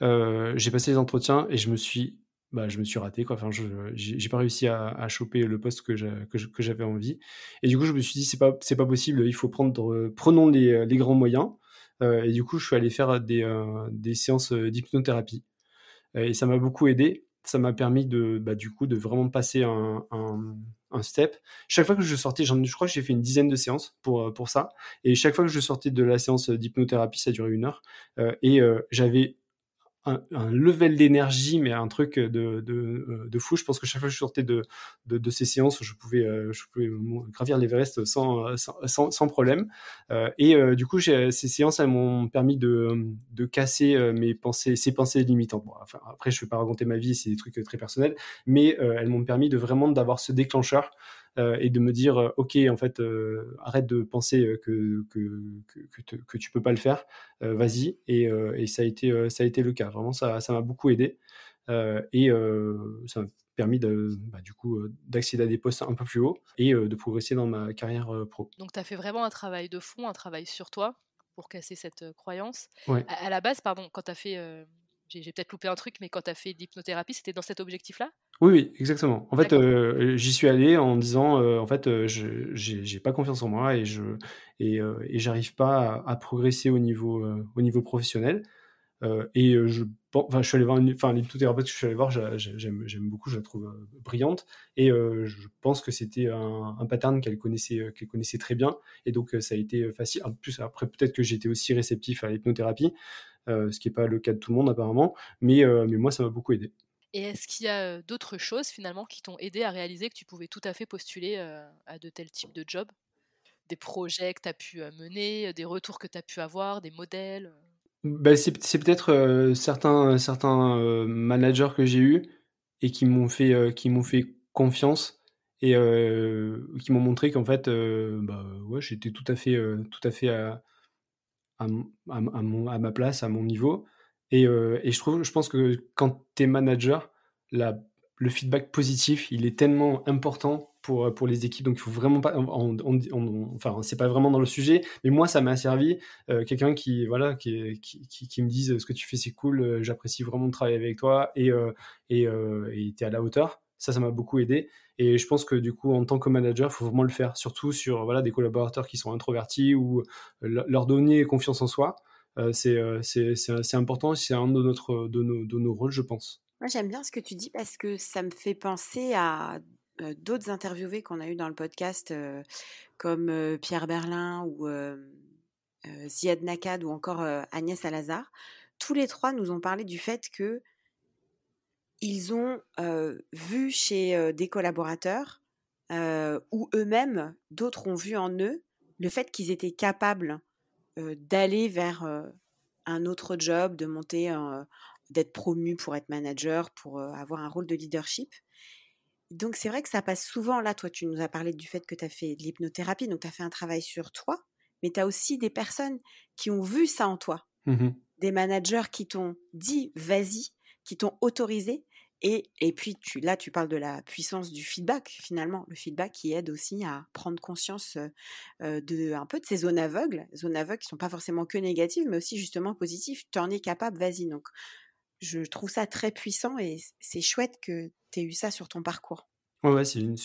j'ai passé les entretiens et je me suis bah, je me suis raté. Quoi. Je j'ai pas réussi à, choper le poste que j'avais envie. Et du coup, je me suis dit, c'est pas, pas possible, il faut prendre, prenons les, grands moyens. Euh, et du coup, je suis allé faire des, euh, des séances d'hypnothérapie. Et ça m'a beaucoup aidé. Ça m'a permis de, bah, du coup, de vraiment passer un, un, step. Chaque fois que je sortais, je crois que j'ai fait une dizaine de séances pour, pour ça. Et chaque fois que je sortais de la séance d'hypnothérapie, ça durait une heure. Euh, et j'avais un, level d'énergie, mais un truc de, euh, de, fou. Je pense que chaque fois que je sortais de, de, ces séances, je pouvais, euh, je pouvais gravir l'Everest sans, sans, sans, problème. Euh, et du coup, ces séances, elles m'ont permis de, de casser mes pensées, ces pensées limitantes. après, je ne vais pas raconter ma vie, c'est des trucs très personnels, mais elles m'ont permis de vraiment d'avoir ce déclencheur et de me dire euh, ok en fait euh, arrête de penser que que, que, que, tu peux pas le faire vas-y et, et, ça a été ça a été le cas vraiment ça ça m'a beaucoup aidé et ça m'a permis de, bah, du coup d'accéder à des postes un peu plus hauts et de progresser dans ma carrière pro. Donc tu as fait vraiment un travail de fond, un travail sur toi pour casser cette croyance. Ouais. À, la base, pardon, quand tu as fait j'ai peut-être loupé un truc, mais quand tu as fait l'hypnothérapie, c'était dans cet objectif-là? Oui, oui, exactement. En fait, j'y suis allé en disant, en fait, je j'ai pas confiance en moi et je et et j'arrive pas à progresser au niveau, au niveau professionnel. et je enfin, je suis allé voir une enfin, l'hypnothérapeute que je suis allé voir, j'aime j'aime beaucoup, je la trouve, brillante et je pense que c'était un un pattern qu'elle connaissait, qu'elle connaissait très bien et donc ça a été, facile. En plus, après, peut-être que j'étais aussi réceptif à l'hypnothérapie, ce qui est pas le cas de tout le monde apparemment, mais mais moi, ça m'a beaucoup aidé. Et est-ce qu'il y a d'autres choses finalement qui t'ont aidé à réaliser que tu pouvais tout à fait postuler à de tels types de jobs? Des projets que tu as pu mener, des retours que tu as pu avoir, des modèles bah, c'est, peut-être certains, certains managers que j'ai eus et qui m'ont fait, qui m'ont fait confiance et qui m'ont montré qu'en fait, bah, ouais, j'étais tout à fait, tout à, fait à, à, à, à ma place, à mon niveau. Et, et, je trouve, je pense que quand tu es manager, la, le feedback positif, il est tellement important pour, pour les équipes. Donc, il faut vraiment pas. enfin, c'est pas vraiment dans le sujet, mais moi, ça m'a servi. Quelqu'un qui, voilà, qui, qui, qui, me dise ce que tu fais, c'est cool, j'apprécie vraiment de travailler avec toi et et tu es à la hauteur. Ça, ça m'a beaucoup aidé. Et je pense que du coup, en tant que manager, il faut vraiment le faire, surtout sur voilà, des collaborateurs qui sont introvertis ou leur donner confiance en soi. Euh, euh, c'est important, c'est un de, notre, de, nos, de nos rôles, je pense. Moi, j'aime bien ce que tu dis parce que ça me fait penser à euh, d'autres interviewés qu'on a eu dans le podcast, comme Pierre Berlin ou Ziad Nakad ou encore Agnès Salazar. Tous les trois nous ont parlé du fait que ils ont vu chez des collaborateurs ou eux-mêmes, d'autres ont vu en eux le fait qu'ils étaient capables d'aller vers un autre job, de monter, d'être promu pour être manager, pour avoir un rôle de leadership. Donc c'est vrai que ça passe souvent, là, toi tu nous as parlé du fait que tu as fait de l'hypnothérapie, donc tu as fait un travail sur toi, mais tu as aussi des personnes qui ont vu ça en toi, mmh des managers qui t'ont dit vas-y, qui t'ont autorisé et, et puis là, tu parles de la puissance du feedback, finalement. Le feedback qui aide aussi à prendre conscience de, un peu de ces zones aveugles, zones aveugles qui sont pas forcément que négatives, mais aussi justement positives. Tu en es capable, vas-y. Donc, je trouve ça très puissant et c'est chouette que tu aies eu ça sur ton parcours. Ouais, c'est une,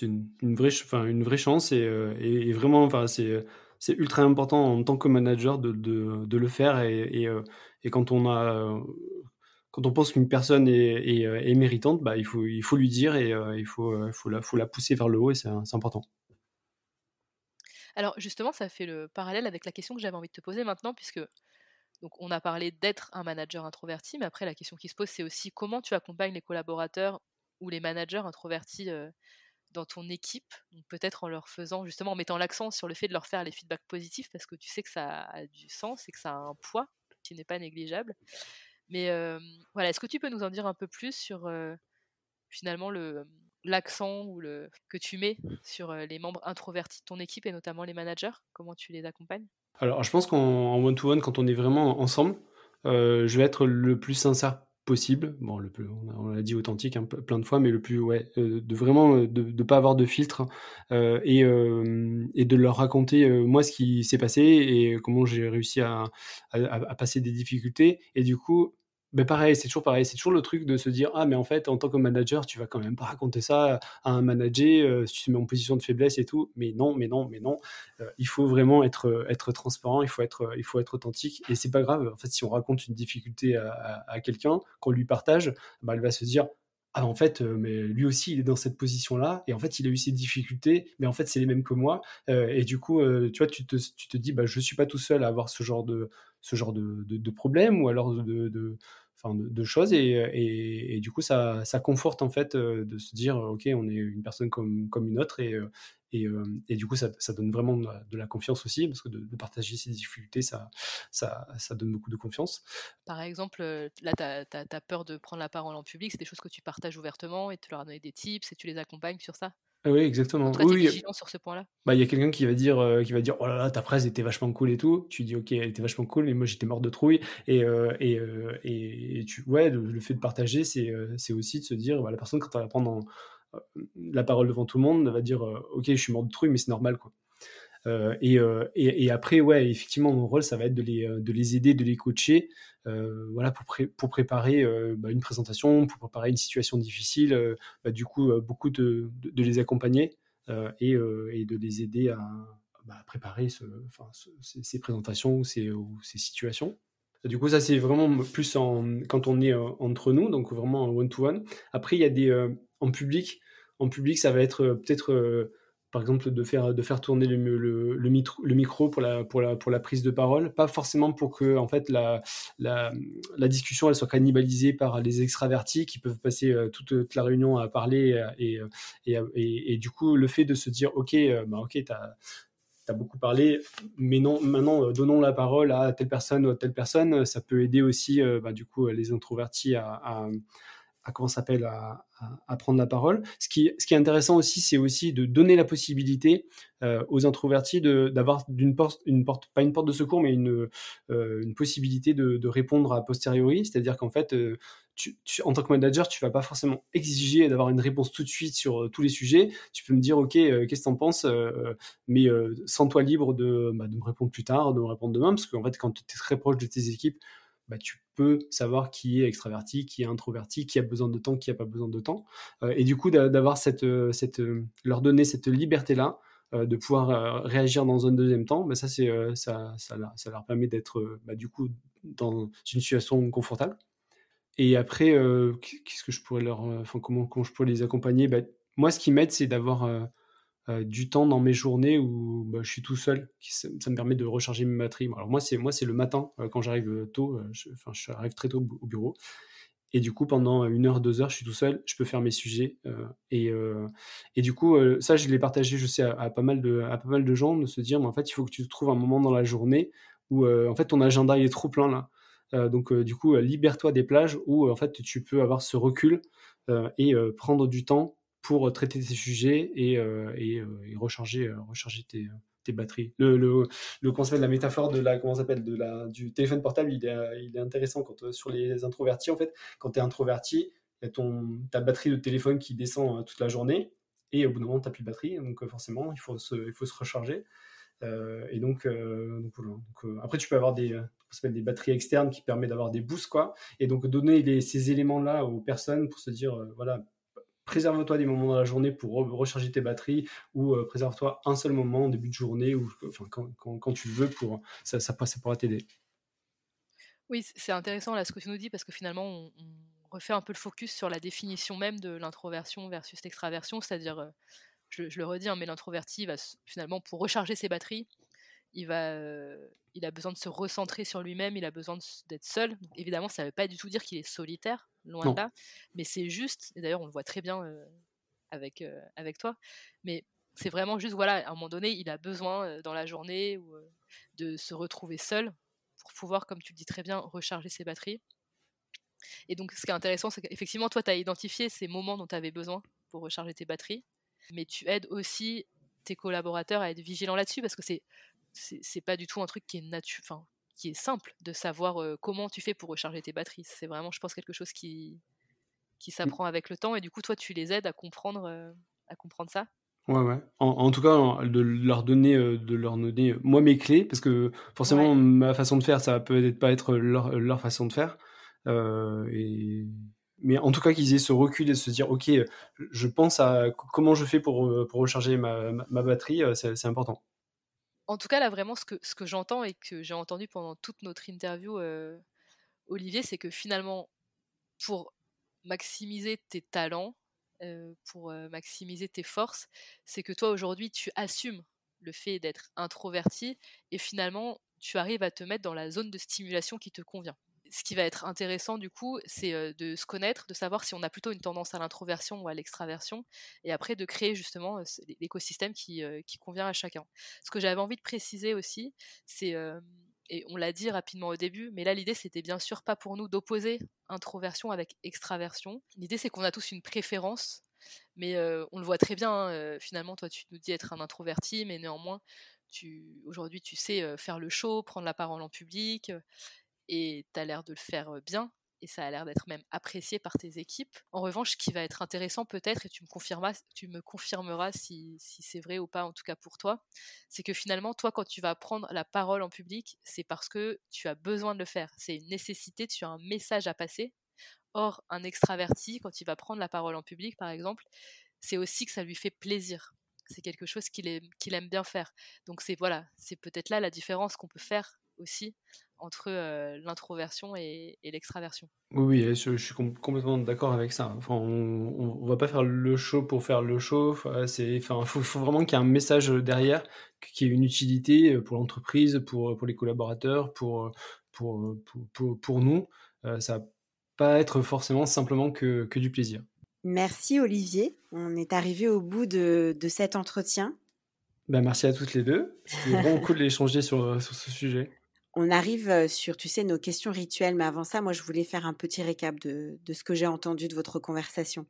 une, vraie, une vraie chance et, et, vraiment, c'est c'est ultra important en tant que manager de, de, le faire et, et, quand on a quand on pense qu'une personne est, euh, méritante, bah, il, faut, lui dire et euh, il faut, euh, faut la pousser vers le haut et c'est important. Alors justement, ça fait le parallèle avec la question que j'avais envie de te poser maintenant, puisque donc on a parlé d'être un manager introverti, mais après la question qui se pose, c'est aussi comment tu accompagnes les collaborateurs ou les managers introvertis dans ton équipe, peut-être en leur faisant justement en mettant l'accent sur le fait de leur faire les feedbacks positifs, parce que tu sais que ça a du sens et que ça a un poids qui n'est pas négligeable. Mais voilà, est-ce que tu peux nous en dire un peu plus sur finalement le l'accent ou le que tu mets sur les membres introvertis de ton équipe et notamment les managers? Comment tu les accompagnes? Alors, je pense qu'en one-to-one, quand on est vraiment ensemble, je vais être le plus sincère possible. On l'a dit authentique hein, plein de fois, mais le plus, ouais, de vraiment de ne pas avoir de filtre et, et, de leur raconter moi ce qui s'est passé et comment j'ai réussi à, à, passer des difficultés. Et du coup, mais pareil, c'est toujours pareil, c'est toujours le truc de se dire ah mais en fait en tant que manager tu vas quand même pas raconter ça à un manager euh, si tu te mets en position de faiblesse et tout, mais non, mais non, mais non, euh, il faut vraiment être être transparent, il faut être il faut être authentique. Et c'est pas grave. En fait si on raconte une difficulté à, quelqu'un qu'on lui partage, bah, elle va se dire ah en fait euh, mais lui aussi il est dans cette position là et en fait il a eu ses difficultés mais en fait c'est les mêmes que moi. Et du coup tu vois tu te, tu te dis bah je suis pas tout seul à avoir ce genre de ce genre de, de, de problème ou alors de de, choses et, du coup ça, ça, conforte en fait euh, de se dire ok on est une personne comme, une autre et, euh, et, euh, du coup ça, donne vraiment de la, confiance aussi parce que de, partager ses difficultés ça, ça, donne beaucoup de confiance. Par exemple là tu as, peur de prendre la parole en public, c'est des choses que tu partages ouvertement et tu leur as donné des tips et tu les accompagnes sur ça? Oui, exactement. Très oui, vigilant sur ce point-là? Bah, il y a quelqu'un qui va dire, euh, qui va dire, oh là là, ta presse était vachement cool et tout. Tu dis, ok, elle était vachement cool, mais moi j'étais mort de trouille. Et, euh, et, euh, et, tu, ouais, le, fait de partager, c'est, c'est aussi de se dire, bah, la personne quand elle va prendre la parole devant tout le monde, elle va dire, ok, je suis mort de trouille, mais c'est normal, quoi. Et, et, après, ouais, effectivement, mon rôle, ça va être de les, les aider, de les coacher, voilà, pour, pour préparer bah, une présentation, pour préparer une situation difficile, bah, du coup, beaucoup de, de, les accompagner et, de les aider à, bah, préparer ces, présentations ou ces, situations. Du coup, ça, c'est vraiment plus quand on est entre nous, donc vraiment en one-to-one. Après, il y a des. en public, en public, ça va être peut-être par exemple de faire, de faire tourner le, le, micro pour la, pour, la, pour la prise de parole, pas forcément pour que en fait, la, la, discussion elle soit cannibalisée par les extravertis qui peuvent passer euh, toute, la réunion à parler euh, et, et, et, du coup le fait de se dire ok, euh, bah, ok, tu as, beaucoup parlé, mais non, maintenant donnons la parole à telle personne ou à telle personne, ça peut aider aussi bah, du coup les introvertis à à comment s'appelle à, prendre la parole. Ce qui, ce qui est intéressant aussi, c'est aussi de donner la possibilité euh, aux introvertis d'avoir d'une porte, une porte, pas une porte de secours, mais une, euh, une possibilité de, répondre à posteriori. C'est-à-dire qu'en fait, euh, en tant que manager, tu vas pas forcément exiger d'avoir une réponse tout de suite sur tous les sujets. Tu peux me dire, ok, qu'est-ce que tu en penses, mais sans toi libre de, bah, de me répondre plus tard, de me répondre demain, parce qu'en fait, quand tu es très proche de tes équipes, bah, tu peux savoir qui est extraverti, qui est introverti, qui a besoin de temps, qui n'a pas besoin de temps. Euh, et du coup, d'avoir cette, euh, cette, euh, leur donner cette liberté-là, de pouvoir réagir dans un deuxième temps, bah, ça, c'est, ça, ça, leur permet d'être bah, du coup dans une situation confortable. Et après, qu'est-ce que je pourrais leur, enfin, comment, comment je pourrais les accompagner? Bah, Moi, ce qui m'aide, c'est d'avoir euh, du temps dans mes journées où bah, je suis tout seul. Ça, me permet de recharger mes batteries. Alors moi, c'est moi, c'est le matin euh, quand j'arrive euh, tôt. je, enfin, j'arrive très tôt au bureau. Et du coup, pendant une heure, deux heures, je suis tout seul, je peux faire mes sujets. et, et du coup, ça, je l'ai partagé, je sais, à, pas mal de, à pas mal de gens, de se dire, mais en fait, il faut que tu trouves un moment dans la journée où, en fait, ton agenda il est trop plein là. donc, du coup, libère-toi des plages où, en fait, tu peux avoir ce recul et prendre du temps pour traiter ces sujets et, euh, euh, recharger, euh, tes, batteries. Le, le, le, concept la métaphore de la comment de du téléphone portable, il est, intéressant quand sur les introvertis en fait. Quand tu es introverti, ton ta batterie de téléphone qui descend toute la journée et au bout d'un moment tu n'as plus de batterie, donc forcément il faut se, recharger. et donc, après tu peux avoir des des batteries externes qui permettent d'avoir des boosts quoi. Et donc donner ces éléments là aux personnes pour se dire voilà préserve-toi des moments dans la journée pour recharger tes batteries ou euh, préserve-toi un seul moment en début de journée ou enfin, quand, tu veux pour ça, ça, ça pourra t'aider. Oui, c'est intéressant là ce que tu nous dis parce que finalement on, refait un peu le focus sur la définition même de l'introversion versus l'extraversion, c'est-à-dire, euh, je, le redis, hein, mais l'introverti va finalement pour recharger ses batteries, il va, euh, il a besoin de se recentrer sur lui-même, il a besoin d'être seul. évidemment, ça ne veut pas du tout dire qu'il est solitaire, loin de là. Mais c'est juste, et d'ailleurs on le voit très bien euh, avec, euh, avec toi, mais c'est vraiment juste, voilà, à un moment donné, il a besoin dans la journée ou, de se retrouver seul pour pouvoir, comme tu le dis très bien, recharger ses batteries. Et donc ce qui est intéressant, c'est qu'effectivement, toi, tu as identifié ces moments dont tu avais besoin pour recharger tes batteries, mais tu aides aussi tes collaborateurs à être vigilants là-dessus parce que c'est c'est pas du tout un truc qui est natu enfin qui est simple de savoir comment tu fais pour recharger tes batteries. C'est vraiment, je pense, quelque chose qui, qui mmh. s'apprend avec le temps. Et du coup, toi, tu les aides à comprendre, à comprendre ça? Ouais, ouais. En, tout cas, de leur donner, de leur donner, moi, mes clés, parce que forcément, ma façon de faire, ça va peut-être pas être leur, leur façon de faire. et... Mais en tout cas, qu'ils aient ce recul et se dire, OK, je pense à comment je fais pour, pour recharger ma, ma batterie, c'est important en tout cas, là, vraiment, ce que, j'entends et que j'ai entendu pendant toute notre interview, euh, Olivier, c'est que finalement, pour maximiser tes talents, euh, pour euh, maximiser tes forces, c'est que toi, aujourd'hui, tu assumes le fait d'être introverti et finalement, tu arrives à te mettre dans la zone de stimulation qui te convient ce qui va être intéressant du coup, c'est de se connaître, de savoir si on a plutôt une tendance à l'introversion ou à l'extraversion, et après de créer justement l'écosystème qui, convient à chacun. Ce que j'avais envie de préciser aussi, c'est, et on l'a dit rapidement au début, mais là l'idée c'était bien sûr pas pour nous d'opposer introversion avec extraversion. L'idée c'est qu'on a tous une préférence, mais on le voit très bien, hein, finalement toi tu nous dis être un introverti, mais néanmoins aujourd'hui tu sais faire le show, prendre la parole en public, et tu as l'air de le faire bien. et ça a l'air d'être même apprécié par tes équipes. En revanche, ce qui va être intéressant peut-être, et tu me confirmeras, tu me confirmeras si, c'est vrai ou pas, en tout cas pour toi, c'est que finalement, toi, quand tu vas prendre la parole en public, c'est parce que tu as besoin de le faire. C'est une nécessité, tu as un message à passer. Or, un extraverti, quand il va prendre la parole en public, par exemple, c'est aussi que ça lui fait plaisir. C'est quelque chose qu'il aime, qu'il aime bien faire. Donc c'est voilà, c'est peut-être là la différence qu'on peut faire aussi entre l'introversion et, l'extraversion. Oui, oui je, suis complètement d'accord avec ça. Enfin, on, ne va pas faire le show pour faire le show. C'est, enfin, faut, faut vraiment qu'il y ait un message derrière, qui ait une utilité pour l'entreprise, pour, pour les collaborateurs, pour, pour, pour, pour, nous. ça va pas être forcément simplement que, que du plaisir. Merci Olivier. On est arrivé au bout de, de cet entretien. Ben, merci à toutes les deux. C'était vraiment cool d'échanger sur, sur ce sujet. On arrive sur, tu sais, nos questions rituelles, mais avant ça, moi, je voulais faire un petit récap de, ce que j'ai entendu de votre conversation.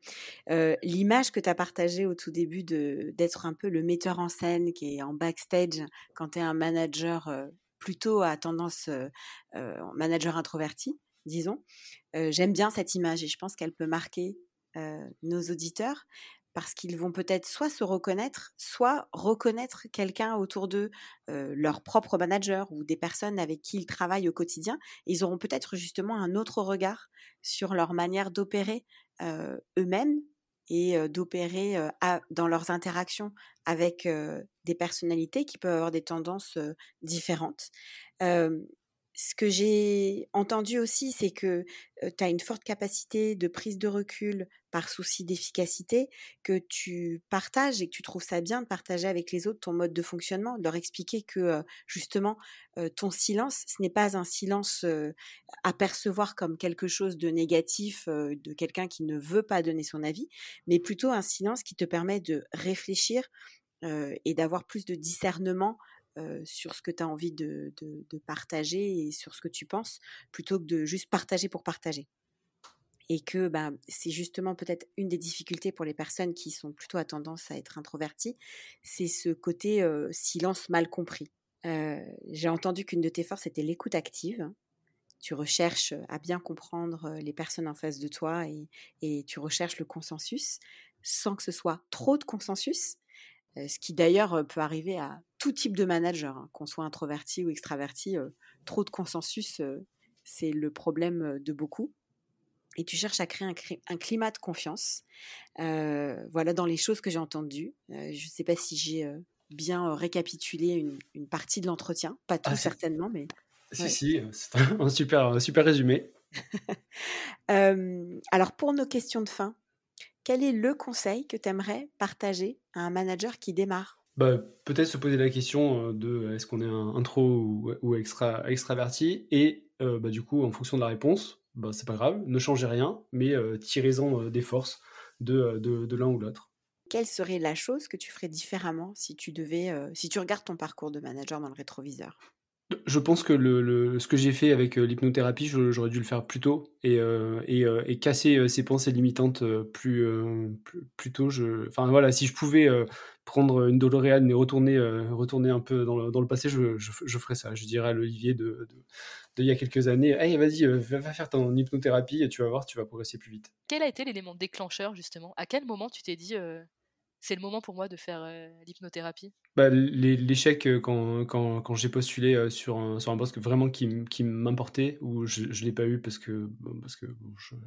L'image que tu as partagée au tout début d'être un peu le metteur en scène qui est en backstage quand tu es un manager plutôt à tendance manager introverti, disons. J'aime bien cette image et je pense qu'elle peut marquer nos auditeurs parce qu'ils vont peut-être soit se reconnaître, soit reconnaître quelqu'un autour d'eux, leur propre manager ou des personnes avec qui ils travaillent au quotidien. ils auront peut-être justement un autre regard sur leur manière d'opérer eux-mêmes et d'opérer dans leurs interactions avec des personnalités qui peuvent avoir des tendances différentes ce que j'ai entendu aussi, c'est que tu as une forte capacité de prise de recul par souci d'efficacité, que tu partages et que tu trouves ça bien de partager avec les autres ton mode de fonctionnement, de leur expliquer que justement ton silence, ce n'est pas un silence à percevoir comme quelque chose de négatif, de quelqu'un qui ne veut pas donner son avis, mais plutôt un silence qui te permet de réfléchir et d'avoir plus de discernement sur ce que tu as envie de, partager et sur ce que tu penses, plutôt que de juste partager pour partager. Et que ben, c'est justement peut-être une des difficultés pour les personnes qui sont plutôt à tendance à être introverties, c'est ce côté silence mal compris. J'ai entendu qu'une de tes forces était l'écoute active. Tu recherches à bien comprendre les personnes en face de toi et, et tu recherches le consensus sans que ce soit trop de consensus, ce qui d'ailleurs peut arriver à tout type de manager, hein, qu'on soit introverti ou extraverti. trop de consensus, c'est le problème de beaucoup. Et tu cherches à créer un, climat de confiance. voilà dans les choses que j'ai entendues. je ne sais pas si j'ai bien récapitulé une, partie de l'entretien. Pas tout, ah, certainement, mais. Si, si, c'est un super, super résumé. alors, pour nos questions de fin, quel est le conseil que tu aimerais partager à un manager qui démarre? Bah, Peut-être se poser la question de est-ce qu'on est un intro ou, extra, extraverti? Et bah, du coup, en fonction de la réponse, bah, c'est pas grave, ne changez rien, mais tirez-en des forces de, de, de l'un ou l'autre. Quelle serait la chose que tu ferais différemment si tu devais, si tu regardes ton parcours de manager dans le rétroviseur? Je pense que le, ce que j'ai fait avec l'hypnothérapie, j'aurais dû le faire plus tôt et, et, casser ces pensées limitantes plus, plus, tôt. Je, enfin voilà, si je pouvais prendre une Doloréane et retourner, retourner un peu dans le, dans le passé, je, je, ferais ça. Je dirais à l'Olivier de, de, y a quelques années, hey, vas-y, va, va, faire ton hypnothérapie et tu vas voir, tu vas progresser plus vite. Quel a été l'élément déclencheur justement? À quel moment tu t'es dit c'est le moment pour moi de faire l'hypnothérapie bah, L'échec quand, quand, quand j'ai postulé sur un, sur un poste vraiment qui, qui m'importait, ou je ne l'ai pas eu parce que, parce que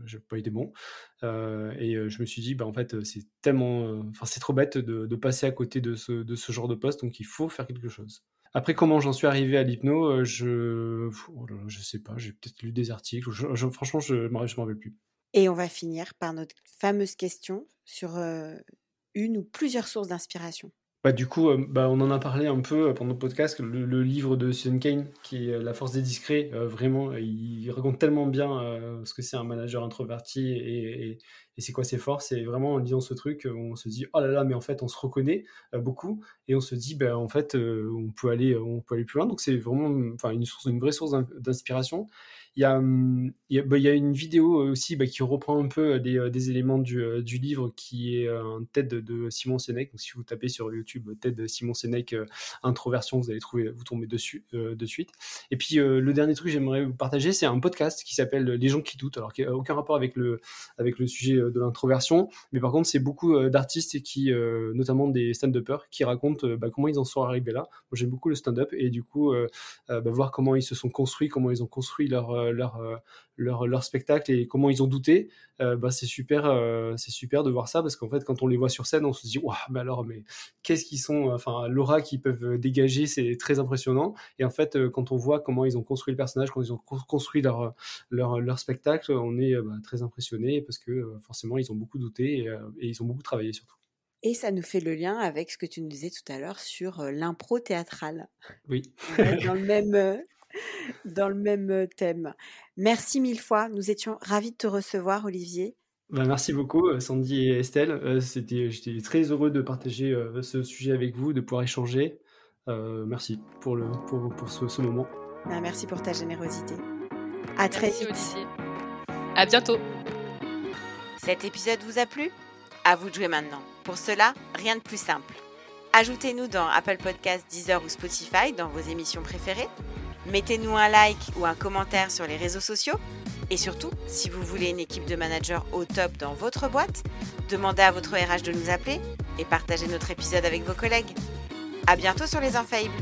je n'ai pas été bon. et je me suis dit, bah, en fait, c'est tellement. Enfin, c'est trop bête de, de, passer à côté de ce, de ce genre de poste, donc il faut faire quelque chose. Après, comment j'en suis arrivé à l'hypno, je oh je sais pas, j'ai peut-être lu des articles, franchement, je ne m'en rappelle plus. Et on va finir par notre fameuse question sur une ou plusieurs sources d'inspiration bah, du coup, euh, bah, on en a parlé un peu pendant le podcast, le, livre de Susan Kane, qui est La force des discrets, euh, vraiment, il raconte tellement bien euh, ce que c'est un manager introverti et, c'est quoi ses forces Et vraiment, en disant ce truc, on se dit, oh là là, mais en fait, on se reconnaît beaucoup et on se dit, ben, en fait, on, peut aller, on peut aller plus loin. Donc, c'est vraiment une, source, une vraie source d'inspiration. Il y, a, hum, bah, y a, une vidéo aussi bah, qui reprend un peu des, euh, des éléments du, euh, livre qui est un TED de Simon Sénèque. Donc, si vous tapez sur YouTube TED Simon euh, introversion, vous allez trouver, vous tomber dessus de suite. Et puis le dernier truc que j'aimerais vous partager, c'est un podcast qui s'appelle Les gens qui doutent, alors qui n'a aucun rapport avec le, sujet de l'introversion, mais par contre c'est beaucoup d'artistes qui, notamment des stand-uppers, qui racontent bah, comment ils en sont arrivés là. Moi j'aime beaucoup le stand-up et du coup voir comment ils se sont construits, comment ils ont construit leur euh, leur, euh, leur, leur, spectacle et comment ils ont douté, euh, bah, c'est super, c'est super de voir ça parce qu'en fait, quand on les voit sur scène, on se dit, waouh, mais alors, mais qu'est-ce qu'ils sont, enfin, l'aura qu'ils peuvent dégager, c'est très impressionnant. Et en fait, quand on voit comment ils ont construit le personnage, quand ils ont construit leur, leur, leur spectacle, on est bah, très impressionné parce que forcément, ils ont beaucoup douté et, et ils ont beaucoup travaillé surtout. Et ça nous fait le lien avec ce que tu nous disais tout à l'heure sur l'impro théâtrale. Oui. dans le même, dans le même thème. Merci mille fois. Nous étions ravis de te recevoir, Olivier. Bah, merci beaucoup, Sandy et Estelle. C'était, j'étais très heureux de partager ce sujet avec vous, de pouvoir échanger. merci pour, le, pour, pour ce, moment. Bah, merci pour ta générosité. À très vite. Aussi. À bientôt. Cet épisode vous a plu? À vous de jouer maintenant. Pour cela, rien de plus simple. Ajoutez-nous dans Apple Podcasts, Deezer ou Spotify dans vos émissions préférées. Mettez-nous un like ou un commentaire sur les réseaux sociaux. Et surtout, si vous voulez une équipe de managers au top dans votre boîte, demandez à votre RH de nous appeler et partagez notre épisode avec vos collègues. À bientôt sur les Infaillibles!